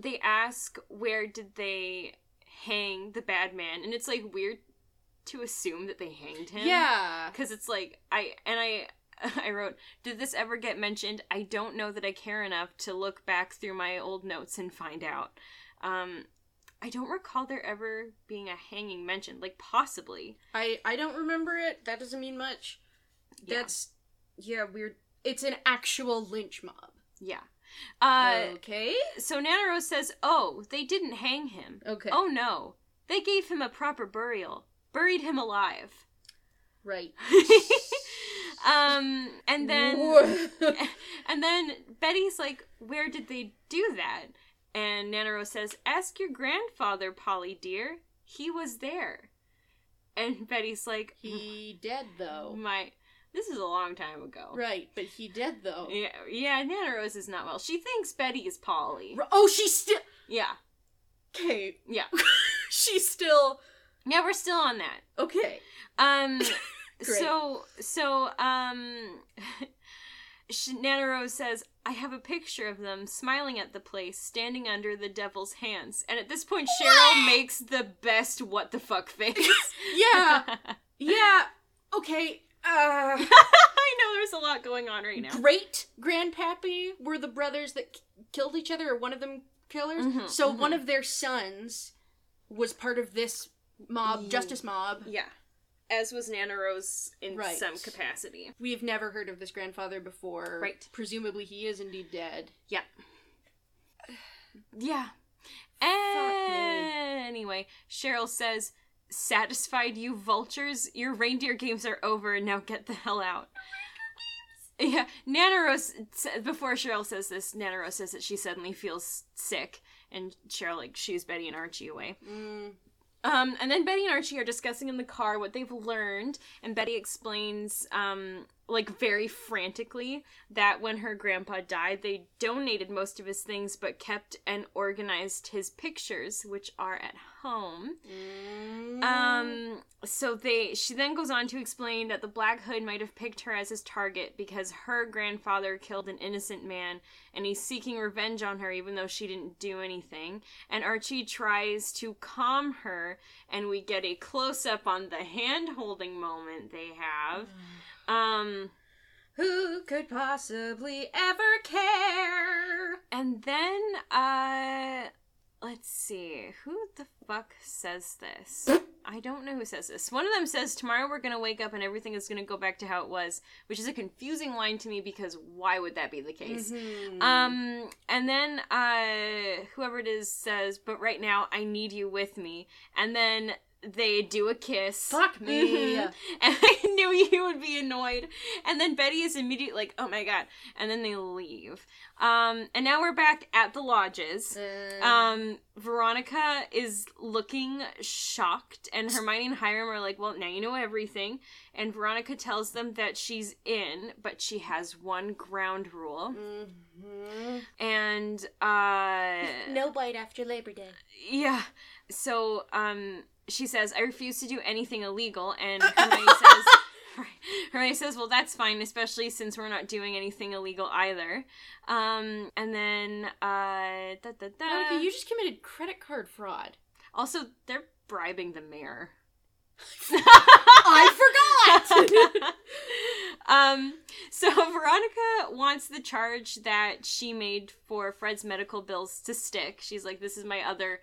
they ask where did they hang the bad man, and it's like weird to assume that they hanged him. Yeah. Because it's like I and I I wrote, did this ever get mentioned? I don't know that I care enough to look back through my old notes and find out. Um I don't recall there ever being a hanging mentioned. Like possibly. I I don't remember it. That doesn't mean much. That's yeah weird. It's an actual lynch mob. Yeah. Uh okay. so Nana Rose says, Oh, they didn't hang him. Okay. Oh no. They gave him a proper burial. Buried him alive. right. um and then and then Betty's like, Where did they do that? And Nana Rose says, Ask your grandfather, Polly dear. He was there. And Betty's like, he dead though. My this is a long time ago. Right, but he dead though. Yeah, yeah, Nana Rose is not well. She thinks Betty is Polly. Oh, she's still Yeah. okay. Yeah. she's still Yeah, we're still on that. okay. Um Great. so so um Sh- Nana Rose says, I have a picture of them smiling at the place, standing under the devil's hands. And at this point, Cheryl makes the best what the fuck face. Yeah, yeah. Okay. Uh, I know there's a lot going on right now. great grandpappy were the brothers that k- killed each other, or one of them killers. Mhm, so mhm. one of their sons was part of this mob, Ye- justice mob. Yeah. As was Nana Rose in Right. some capacity. We have never heard of this grandfather before. Right. Presumably, he is indeed dead. Yeah. Yeah. me. Anyway, Cheryl says, Satisfied, you vultures? Your reindeer games are over, now get the hell out. Yeah, Nana Rose, before Cheryl says this, Nana Rose says that she suddenly feels sick. and Cheryl like shoos Betty and Archie away. Mm. Um, and then Betty and Archie are discussing in the car what they've learned, and Betty explains, um, like very frantically, that when her grandpa died, they donated most of his things, but kept and organized his pictures, which are at home. Mm. Um, so they she then goes on to explain that the Black Hood might have picked her as his target because her grandfather killed an innocent man and he's seeking revenge on her even though she didn't do anything. And Archie tries to calm her and we get a close up on the hand holding moment they have. Um Who could possibly ever care? and then uh let's see. Who the fuck says this? I don't know who says this. One of them says, Tomorrow we're gonna wake up and everything is gonna go back to how it was, which is a confusing line to me because why would that be the case? Mhm. Um, and then uh, whoever it is says, But right now I need you with me. And then they do a kiss. Fuck me. Mhm. And I knew you would be annoyed. And then Betty is immediately like, Oh my god. And then they leave. Um, and now we're back at the lodges. Uh, Um, Veronica is looking shocked, and Hermione and Hiram are like, "Well, now you know everything." And Veronica tells them that she's in, but she has one ground rule, mhm. and uh, No bite after Labor Day. yeah. So, um, she says, "I refuse to do anything illegal," and Hermione says. Hermione says, "Well, that's fine, especially since we're not doing anything illegal either." Um, and then, uh, da, da, da. Monica, you just committed credit card fraud. Also, they're bribing the mayor. I forgot. um, so Veronica wants the charge that she made for Fred's medical bills to stick. She's like, this is my other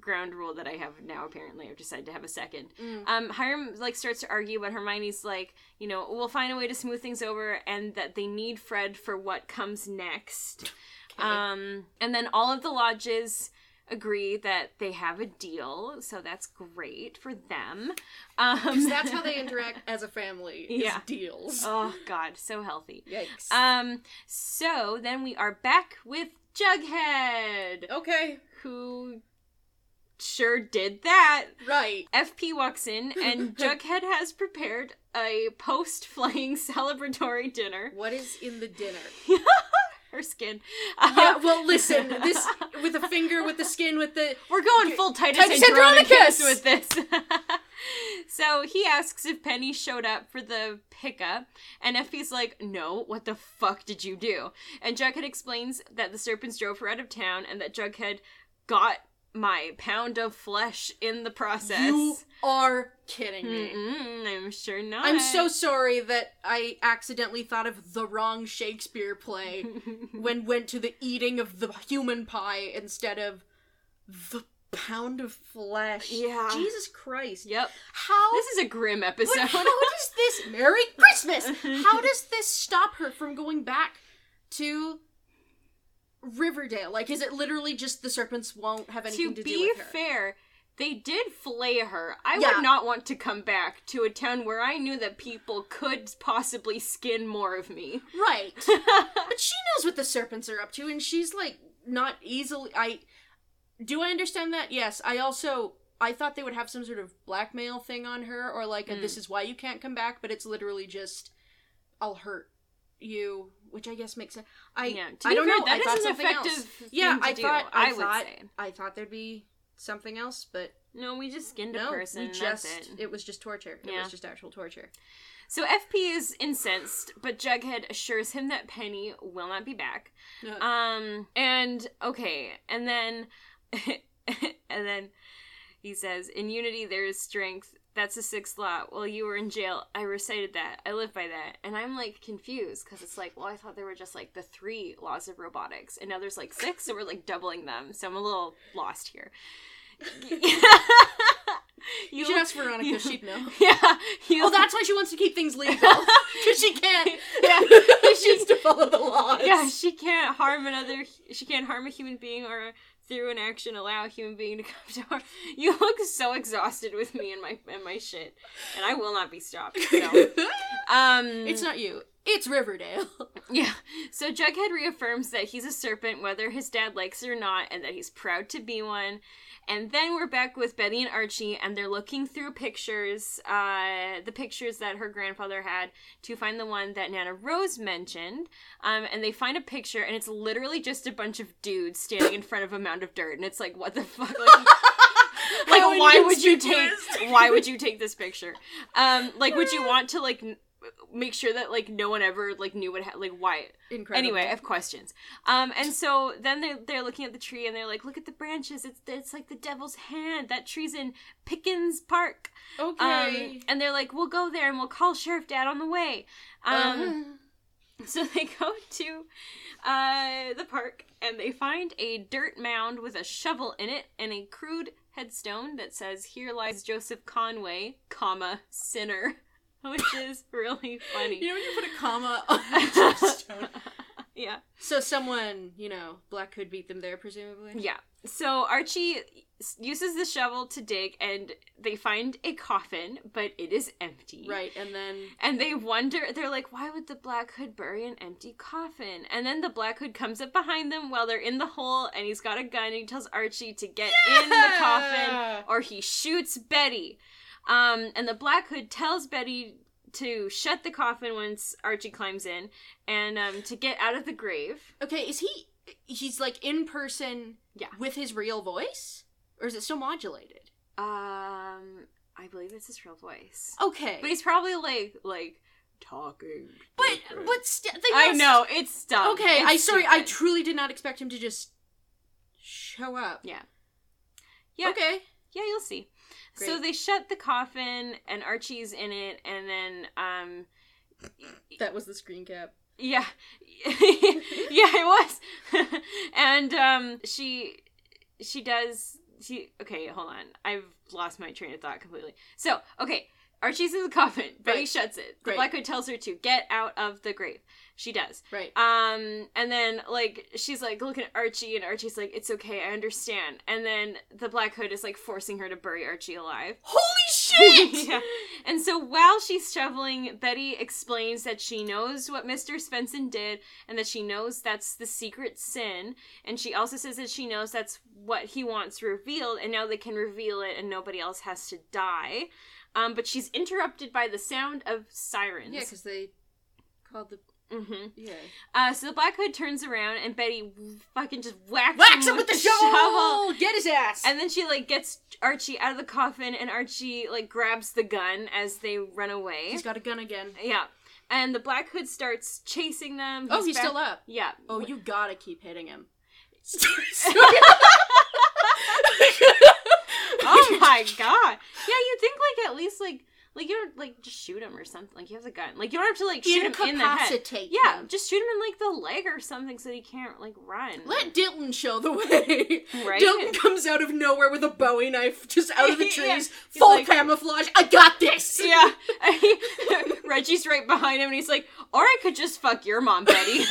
ground rule that I have now. Apparently, I've decided to have a second. Mm. Um, Hiram like starts to argue, but Hermione's like, you know, we'll find a way to smooth things over, and that they need Fred for what comes next. Okay. Um, and then all of the lodges agree that they have a deal, so that's great for them. Um, that's how they interact as a family. Is Yeah. deals. oh God, so healthy. Yikes. Um, so then we are back with Jughead, okay. who sure did that. Right. FP walks in, and Jughead has prepared a post-flying celebratory dinner. What is in the dinner? Her skin. yeah. Um, Well, listen. This with the finger, with the skin, with the. We're going full Titus, Titus Andronicus! with this. so he asks if Penny showed up for the pickup, and FP's like, "No, what the fuck did you do?" And Jughead explains that the serpents drove her out of town, and that Jughead got my pound of flesh in the process. You are kidding me. Mm-mm, I'm sure not. I'm so sorry that I accidentally thought of the wrong Shakespeare play when went to the eating of the human pie instead of the pound of flesh. Yeah. Jesus Christ. Yep. How This is a grim episode. How does this Merry Christmas? How does this stop her from going back to Riverdale? Like, is it literally just the serpents won't have anything to, to do with her? To be fair, they did flay her. I Yeah. would not want to come back to a town where I knew that people could possibly skin more of me. Right. but she knows what the serpents are up to, and she's like not easily. I do I understand that? Yes. I also I thought they would have some sort of blackmail thing on her, or like a, Mm. this is why you can't come back. But it's literally just I'll hurt you, which I guess makes sense. I yeah, I don't fair, know. That I thought is an something effective else. thing Yeah, to I do, thought I, would thought say. I thought there'd be something else, but No, we just skinned a no, person. we just it. it was just torture. It was just actual torture. So FP is incensed, but Jughead assures him that Penny will not be back. Um, and okay, and then, and then he says, "In unity there is strength." That's the sixth law. While you were in jail, I recited that. I live by that, and I'm like confused because it's like, well, I thought there were just like the three laws of robotics, and now there's like six, so we're like doubling them. So I'm a little lost here. you should ask Veronica; you- she'd know. Yeah. You, Oh, that's why she wants to keep things legal. Because she can't. Yeah. she needs to follow the laws. yeah, she can't harm another. She can't harm a human being or through an action allow a human being to come to harm. You look so exhausted with me and my and my shit, and I will not be stopped. So, Um, It's not you. It's Riverdale. Yeah. So Jughead reaffirms that he's a serpent whether his dad likes it or not, and that he's proud to be one. And then we're back with Betty and Archie, and they're looking through pictures, uh, the pictures that her grandfather had, to find the one that Nana Rose mentioned. Um, and they find a picture, and it's literally just a bunch of dudes standing in front of a mound of dirt, and it's like, what the fuck? Like, like why would you take? inconspicuous. Why would you take this picture? Um, like, would you want to like make sure that like no one ever like knew what ha- like why? Incredible. Anyway, I have questions. Um, and so then they're they're looking at the tree and they're like, look at the branches. It's it's like the devil's hand. That tree's in Pickens Park. okay. Um, and they're like, we'll go there and we'll call Sheriff Dad on the way. Um, Uh, so they go to uh, the park and they find a dirt mound with a shovel in it and a crude headstone that says, "Here lies Joseph Conway, comma sinner," which is really funny. you know when you put a comma on tombstone? yeah. So someone, you know, Black Hood beat them there, presumably. Yeah. So Archie uses the shovel to dig, and they find a coffin, but it is empty. Right, and then And they wonder, they're like, why would the Black Hood bury an empty coffin? And then the Black Hood comes up behind them while they're in the hole, and he's got a gun, and he tells Archie to get in the coffin, or he shoots Betty. Um, and the Black Hood tells Betty to shut the coffin once Archie climbs in, and um, to get out of the grave. Okay, is he? He's like in person. Yeah. With his real voice, or is it still modulated? Um, I believe it's his real voice. Okay, But he's probably like like talking. but different. but st- they I must- know it's dumb. Okay, It's I sorry, I truly did not expect him to just show up. Yeah. Yeah. Okay. yeah, you'll see. So they shut the coffin, and Archie's in it, and then um, That was the screen cap. yeah, yeah, it was, and um, she she does she okay, hold on, I've lost my train of thought completely. So okay. Archie's in the coffin. Betty Right. shuts it. The Great. Black Hood tells her to get out of the grave. She does. Right. Um, and then like she's like looking at Archie, and Archie's like, "It's okay, I understand." And then the Black Hood is like forcing her to bury Archie alive. Holy shit! yeah. And so while she's shoveling, Betty explains that she knows what Mr. Svenson did, and that she knows that's the secret sin. And she also says that she knows that's what he wants revealed, and now they can reveal it, and nobody else has to die. Um, but she's interrupted by the sound of sirens. Yeah, because they called the hmm yeah. Uh, so the Black Hood turns around and Betty fucking just whacks, Whacks him with the shovel. Get his ass. And then she like gets Archie out of the coffin, and Archie like grabs the gun as they run away. he's got a gun again. yeah, and the Black Hood starts chasing them. oh, he's back- still up. Yeah. Oh, you gotta keep hitting him. oh my god. Yeah, you think like at least like like you don't like just shoot him or something. Like you have a gun. Like you don't have to like shoot him in the head. Incapacitate Yeah, just shoot him in like the leg or something so he can't like run. Let Dylan show the way. Right? Dylan comes out of nowhere with a Bowie knife just out of the trees. He's Full like- camouflage. I got this. Yeah. Reggie's right behind him and he's like, or I could just fuck your mom, Betty.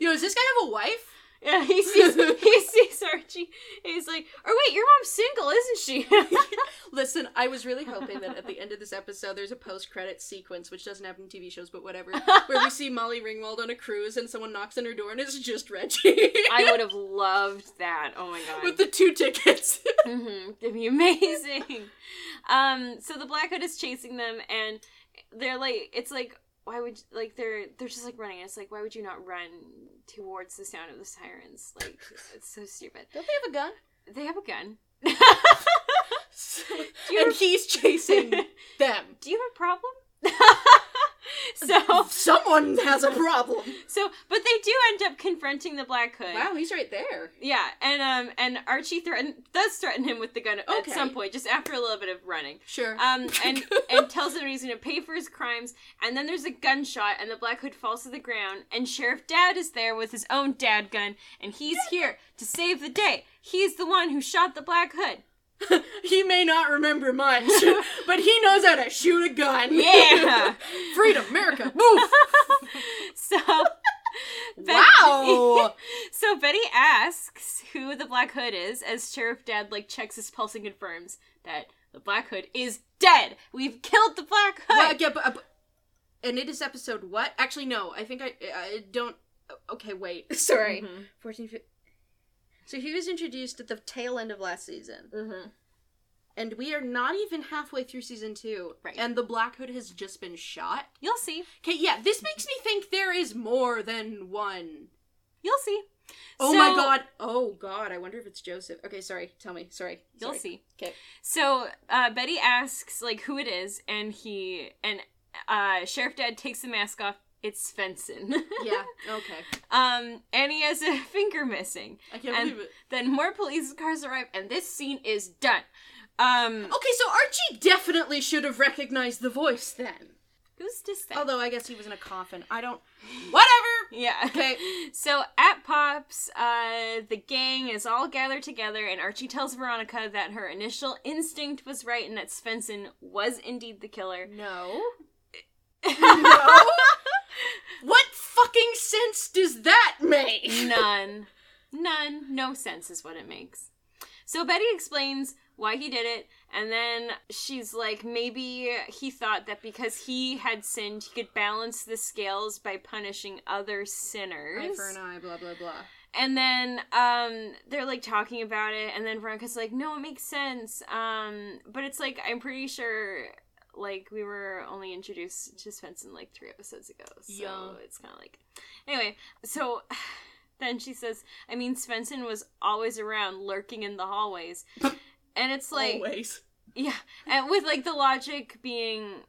Yo, does this guy have a wife? Yeah, he sees he sees Archie. He's like, or wait, your mom's single, isn't she? Listen, I was really hoping that at the end of this episode there's a post-credit sequence, which doesn't happen in TV shows, but whatever, where we see Molly Ringwald on a cruise and someone knocks on her door and it's just Reggie. I would have loved that. Oh my god. With the two tickets. mm-hmm. It'd be amazing. um, so the Black Hood is chasing them, and they're like, it's like, why would like they're they're just like running. It's like, why would you not run towards the sound of the sirens? Like, it's so stupid. Don't they have a gun? They have a gun. and he's chasing them. Do you have a problem? so Someone has a problem. so, but they do end up confronting the Black Hood. Wow, he's right there. Yeah, and um, and Archie threaten does threaten him with the gun Okay. at some point, just after a little bit of running. Sure. um, and and tells him he's going to pay for his crimes. And then there's a gunshot, and the Black Hood falls to the ground. And Sheriff Dad is there with his own dad gun, and he's here to save the day. He's the one who shot the Black Hood. he may not remember much, but he knows how to shoot a gun. Yeah. Freedom, America, move. so Wow. so Betty asks who the Black Hood is as Sheriff Dad like checks his pulse and confirms that the Black Hood is dead. We've killed the Black Hood. Well, yeah, but, uh, and it is episode what? Actually, no. I think I I don't. Okay, wait. Sorry. Mhm. 14, fif- So he was introduced at the tail end of last season, Mhm. and we are not even halfway through season two. Right. And the Black Hood has just been shot. You'll see. Okay, yeah, this makes me think there is more than one. You'll see. Oh So- my god. Oh god. I wonder if it's Joseph. Okay, sorry. Tell me. Sorry. You'll Sorry. see. Okay. So uh, Betty asks like who it is, and he and uh, Sheriff Dad takes the mask off. It's Svenson. Yeah. Okay. um, and he has a finger missing. I can't And- believe it. Then more police cars arrive, and this scene is done. Um, Okay, so Archie definitely should have recognized the voice then. who's this thing? Although I guess he was in a coffin. I don't. Whatever. Yeah. Okay. So at Pops, uh, the gang is all gathered together, and Archie tells Veronica that her initial instinct was right and that Svenson was indeed the killer. No. No. What fucking sense does that make? None. None. No sense is what it makes. So Betty explains why he did it, and then she's like, maybe he thought that because he had sinned, he could balance the scales by punishing other sinners. Eye for an eye. Blah blah blah. And then um they're like talking about it and then Veronica's like, "No, it makes sense." Um but it's like I'm pretty sure like we were only introduced to Svenson like 3 episodes ago. So Yeah. it's kind of like Anyway, so then she says, "I mean Svenson was always around lurking in the hallways." and it's like Always. yeah, and with like the logic being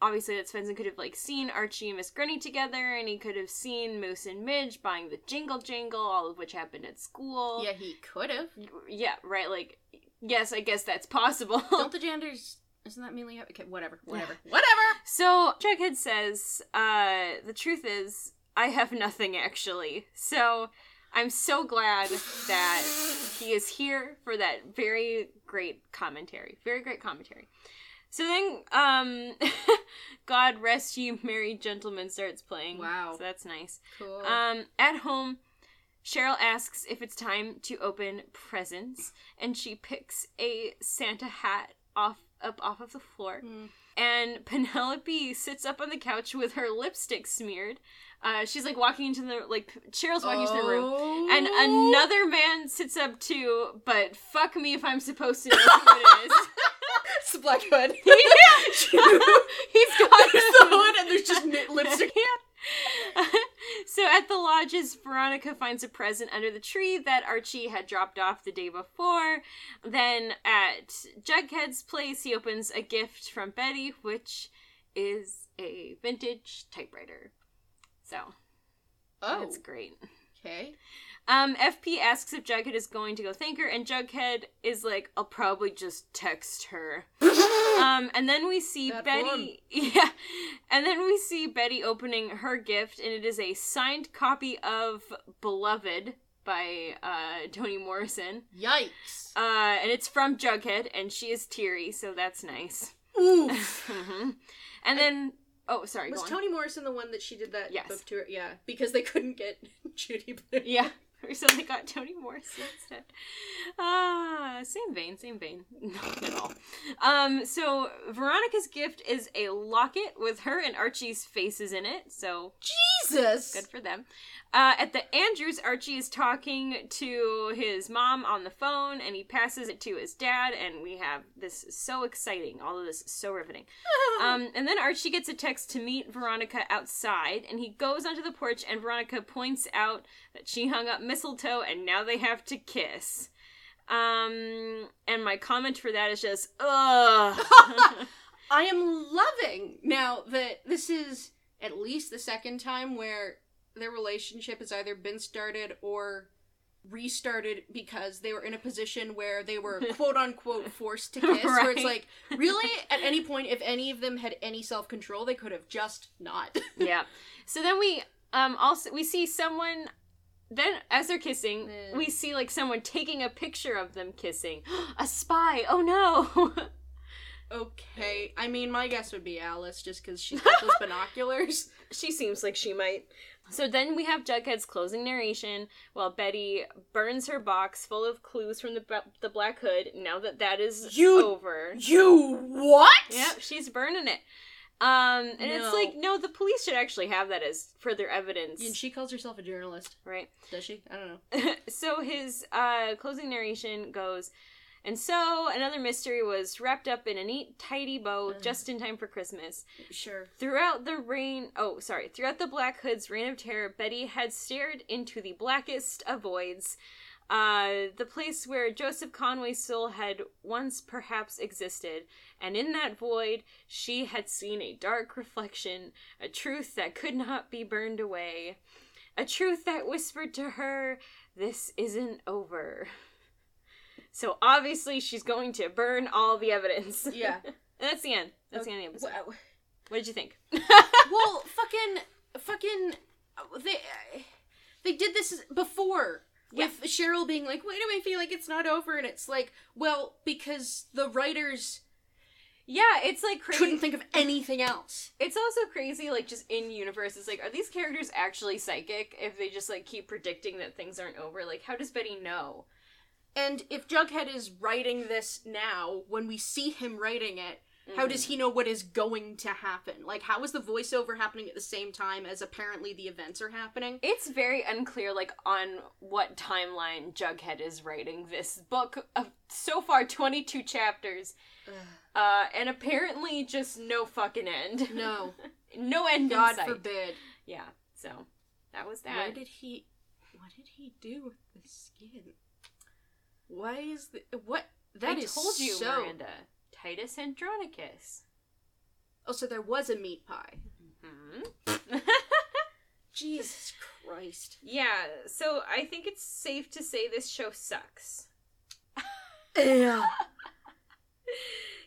obviously that Svenson could have like seen Archie and Miss Gurney together, and he could have seen Moose and Midge buying the Jingle Jangle, all of which happened at school. Yeah, he could have. yeah, right. Like, yes, I guess that's possible. Don't the genders? Isn't that mainly okay? Whatever. Whatever. Whatever. so Jughead says, uh, the truth is, I have nothing actually. So. I'm so glad that he is here for that very great commentary. Very great commentary. So then, um, God Rest You Merry Gentlemen starts playing. Wow. So that's nice. Cool. Um, at home, Cheryl asks if it's time to open presents, and she picks a Santa hat off up off of the floor. Hmm. And Penelope sits up on the couch with her lipstick smeared. Uh, she's like walking into the like Cheryl's walking into the room. Oh. And another man sits up too, but fuck me if I'm supposed to know who it is. it's Black Hood. He's got the hood and there's just knit lipstick. so at the lodges, Veronica finds a present under the tree that Archie had dropped off the day before. Then at Jughead's place, he opens a gift from Betty, which is a vintage typewriter. So Oh. that's great. Okay. Um, FP asks if Jughead is going to go thank her, and Jughead is like, "I'll probably just text her." um, and then we see Bad Betty, yeah, and then we see Betty opening her gift, and it is a signed copy of "Beloved" by uh, Toni Morrison, Yikes. uh, and it's from Jughead, and she is teary, so that's nice. Oof. Mhm. And then, oh, sorry, Was go on. Toni Morrison the one that she did that Yes. book tour? Yeah, because they couldn't get Judy Blume. Yeah. Recently got Toni Morrison instead. Ah, same vein, same vein. Not at all. Um, so Veronica's gift is a locket with her and Archie's faces in it. So Jesus. good for them. Uh, at the Andrews, Archie is talking to his mom on the phone, and he passes it to his dad, and we have this is so exciting. All of this is so riveting. Um, and then Archie gets a text to meet Veronica outside, and he goes onto the porch, and Veronica points out that she hung up mistletoe, and now they have to kiss. Um, and my comment for that is just, ugh. I am loving now that this is at least the second time where their relationship has either been started or restarted because they were in a position where they were quote unquote forced to kiss where it's like really at any point if any of them had any self-control they could have just not yeah. So then we um also we see someone then as they're kissing, Yeah. we see like someone taking a picture of them kissing. a spy. Oh no. okay i mean my guess would be alice just because she's got those binoculars she seems like she might. So then we have Jughead's closing narration while Betty burns her box full of clues from the ba- the Black Hood. Now that that is You- over, You what? yep, she's burning it. Um, and it's like, no, the police should actually have that as further evidence, And she calls herself a journalist. right? Does she? I don't know. so his uh, closing narration goes, and so another mystery was wrapped up in a neat, tidy bow Ugh. just in time for Christmas. Sure. Throughout the reign, oh, sorry, throughout the Black Hood's reign of terror, Betty had stared into the blackest of voids. Uh, the place where Joseph Conway's soul had once perhaps existed, and in that void she had seen a dark reflection, a truth that could not be burned away, a truth that whispered to her, This isn't over. So obviously she's going to burn all the evidence. Yeah. and that's the end. That's the end of the episode. Wow. What did you think? well, fucking, fucking, they they did this before Yeah. with Cheryl being like, "Why do I feel like it's not over?" And it's like, well, because the writers Yeah, it's like crazy. couldn't think of anything else. It's also crazy, like just in universe. It's like, are these characters actually psychic? If they just like keep predicting that things aren't over, like how does Betty know? And if Jughead is writing this now, when we see him writing it, how Mm-hmm. does he know what is going to happen? Like, how is the voiceover happening at the same time as apparently the events are happening? It's very unclear, like on what timeline Jughead is writing this book of so far twenty two chapters, uh, and apparently just no fucking end. No, no end God forbid. Yeah, so that was that. Why that. did he? What did he do with the skin? Why is the what? That I is told you, so. Miranda. Titus Andronicus. Oh, so there was a meat pie. Hmm. Jesus Christ. Yeah, so I think it's safe to say this show sucks. Yeah.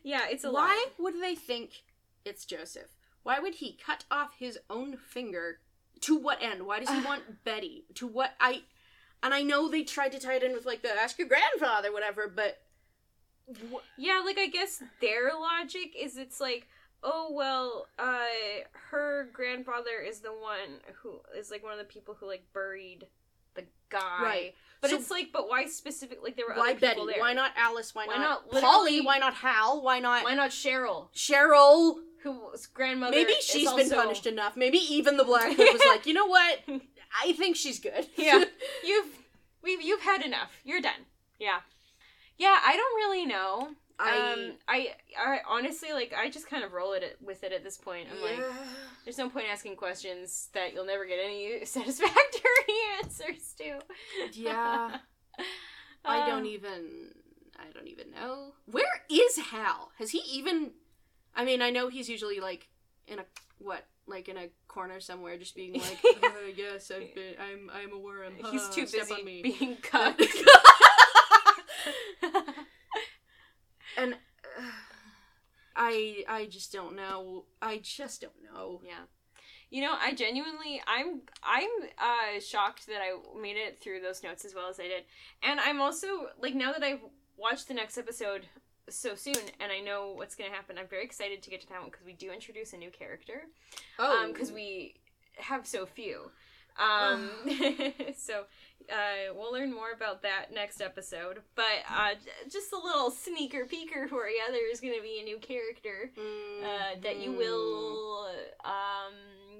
Yeah, it's a Why would they think it's Joseph? Why would he cut off his own finger? To what end? Why does he want Betty? To what I and I know they tried to tie it in with like the ask your grandfather, whatever, but wh- Yeah, like I guess their logic is it's like, oh well, uh her grandfather is the one who is like one of the people who like buried the guy. Right. But So- it's like, but why specific like there were why other Betty? people there. Why not Alice? Why, Why not, not Polly? Why not Hal? Why not Why not Cheryl, Cheryl? whose grandmother Maybe she's been also- punished enough. Maybe even the Black Hood was like, you know what? I think she's good. yeah you've we've you've had enough you're done yeah yeah i don't really know I, um I, I honestly like i just kind of roll it with it at this point i'm like there's no point asking questions that you'll never get any satisfactory answers to Yeah. I don't Uh, even. I don't even know. Where is Hal? Has he even? I mean, I know he's usually like in a what, like in a corner somewhere, just being like, uh, "Yes, I've been. I'm. I'm a worm. he's haha, too step busy on me." being cut and uh, I. I just don't know. I just don't know. Yeah. You know, I genuinely I'm I'm uh shocked that I made it through those notes as well as I did. And I'm also like now that I've watched the next episode so soon and I know what's going to happen, I'm very excited to get to that one because we do introduce a new character. Oh, Um cuz we have so few. Um so uh we'll learn more about that next episode. But uh j- just a little sneaker peeker for you, there's going to be a new character uh, that you will um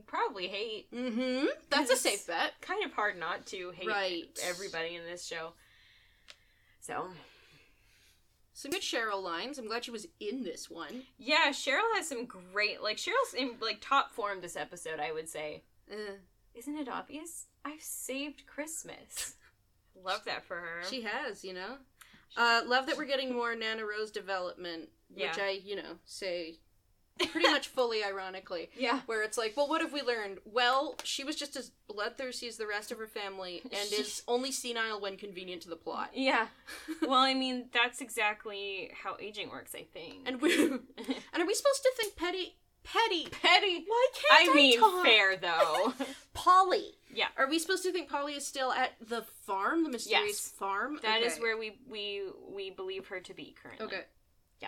probably hate. Mm-hmm. That's a safe bet. Kind of hard not to hate Right. everybody in this show. So Some good Cheryl lines. I'm glad she was in this one. yeah, Cheryl has some great like Cheryl's in like top form this episode. I would say. Uh, Isn't it obvious? I've saved Christmas. Love that for her. She has, you know. Uh, love that we're getting more Nana Rose development, which Yeah. I, you know, say pretty much fully ironically. yeah. Where it's like, well, what have we learned? Well, she was just as bloodthirsty as the rest of her family and is only senile when convenient to the plot. Yeah. Well, I mean, that's exactly how aging works, I think. And we and are we supposed to think Petty Petty? petty. Why can't I mean, talk? fair though. Polly. Yeah. Are we supposed to think Polly is still at the farm, the mysterious Yes. farm? That is Okay. where we we we believe her to be currently. Okay. Yeah.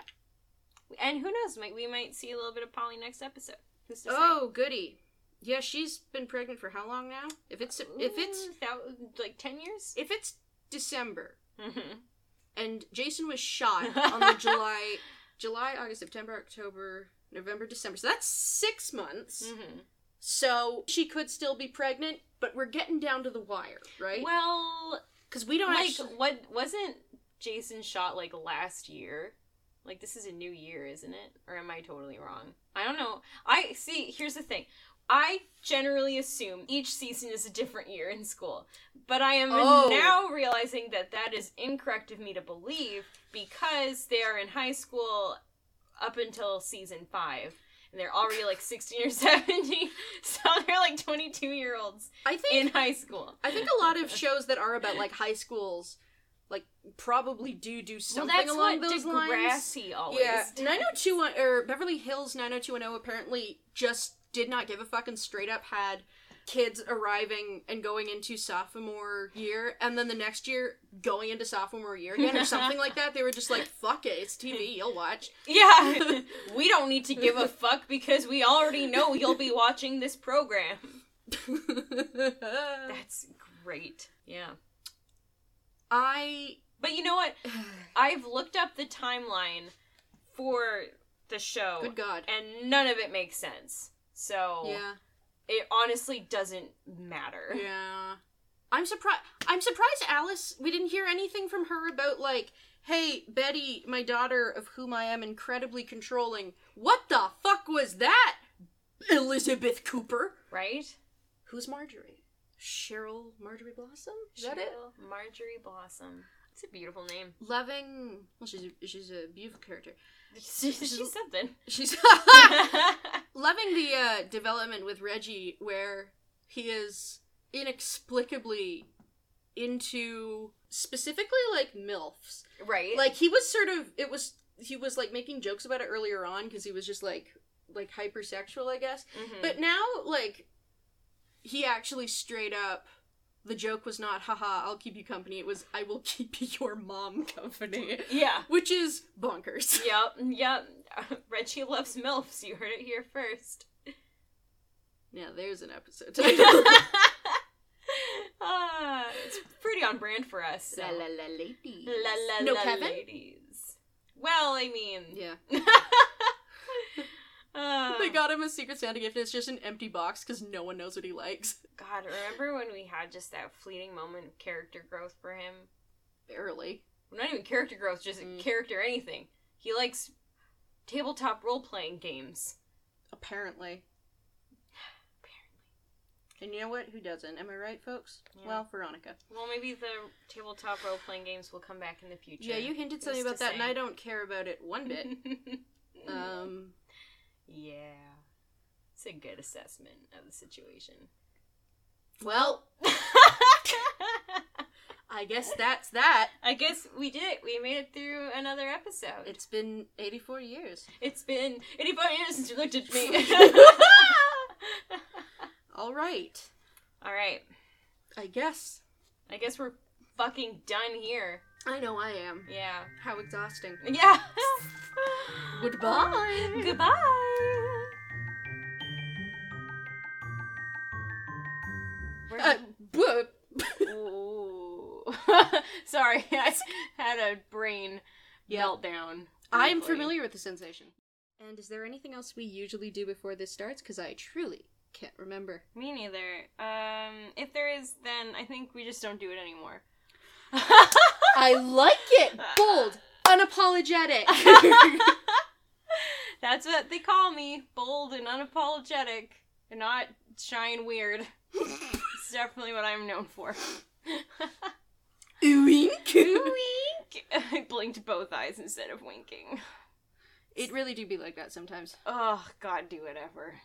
And who knows? Might we might see a little bit of Polly next episode. Who's to say? Oh, goody. Yeah, she's been pregnant for how long now? If it's if it's that like ten years. if it's December Mm-hmm. and Jason was shot on the July July, August, September, October, November, December. So that's 6 months. Mm-hmm. So she could still be pregnant, but we're getting down to the wire, right? Well, Cuz we don't like actually what wasn't Jason shot like last year? Like this is a new year, isn't it? Or am I totally wrong? I don't know. I see. Here's the thing. I generally assume each season is a different year in school, but I am Oh. now realizing that that is incorrect of me to believe because they are in high school up until season five. And they're already like 16 or 17. So they're like 22 year olds I think in high school. I think a lot of shows that are about like high schools like probably do do something well, that's along what those lines. Degrassi always Yeah, does. 90210 or Beverly Hills 90210 apparently just did not give a fucking straight up had kids arriving and going into sophomore year and then the next year going into sophomore year again or something like that. They were just like, fuck it, it's TV, you'll watch. Yeah, we don't need to give a fuck because we already know you'll be watching this program. That's great. Yeah. I But you know what? I've looked up the timeline for the show good god. and none of it makes sense. So Yeah. It honestly doesn't matter. Yeah. I'm surprised I'm surprised Alice we didn't hear anything from her about like, hey, Betty, my daughter of whom I am incredibly controlling. What the fuck was that? Elizabeth Cooper. Right? Who's Marjorie? Cheryl Marjorie Blossom? Is that it? Cheryl Marjorie Blossom. It's a beautiful name. Loving well she's a, she's a beautiful character. She's something. She's loving the uh, development with Reggie where he is inexplicably into specifically like MILFs. right? like he was sort of it was he was like making jokes about it earlier on because he was just like like hypersexual i guess Mhm. but now like he actually straight up the joke was not haha i'll keep you company it was i will keep your mom company yeah. which is bonkers Yep, yep. Reggie loves MILFs. You heard it here first. yeah there's an episode title Ah, it's pretty on brand for us. So. la la la ladies La, la, no la, kevin ladies. Well, I mean, yeah uh, they got him a secret santa gift and it's just an empty box because no one knows what he likes God, remember when we had just that fleeting moment of character growth for him? barely not even character growth, just Mm. character anything. He likes tabletop role playing games. Apparently. Apparently. And you know what? Who doesn't? Am I right, folks? Yeah. Well, Veronica. Well, maybe the tabletop role playing games will come back in the future. Yeah, you hinted something about that, and. I don't care about it one bit. um, yeah. It's a good assessment of the situation. well, I guess that's that. I guess we did it. We made it through another episode. It's been 84 years. it's been 84 years since you looked at me. All right. All right. I guess. I guess we're fucking done here. I know I am. Yeah. How exhausting. Yeah. Goodbye. Goodbye. Where Uh. Sorry, I had a brain Yeah. meltdown. I'm briefly. familiar with the sensation. And is there anything else we usually do before this starts? Because I truly can't remember. Me neither. Um, if there is, then I think we just don't do it anymore. I like it. Bold, unapologetic. That's what they call me. Bold and unapologetic. And not shy and weird. it's definitely what I'm known for. Wink. Wink! I blinked both eyes instead of winking. It really do be like that sometimes. Oh, God, do whatever.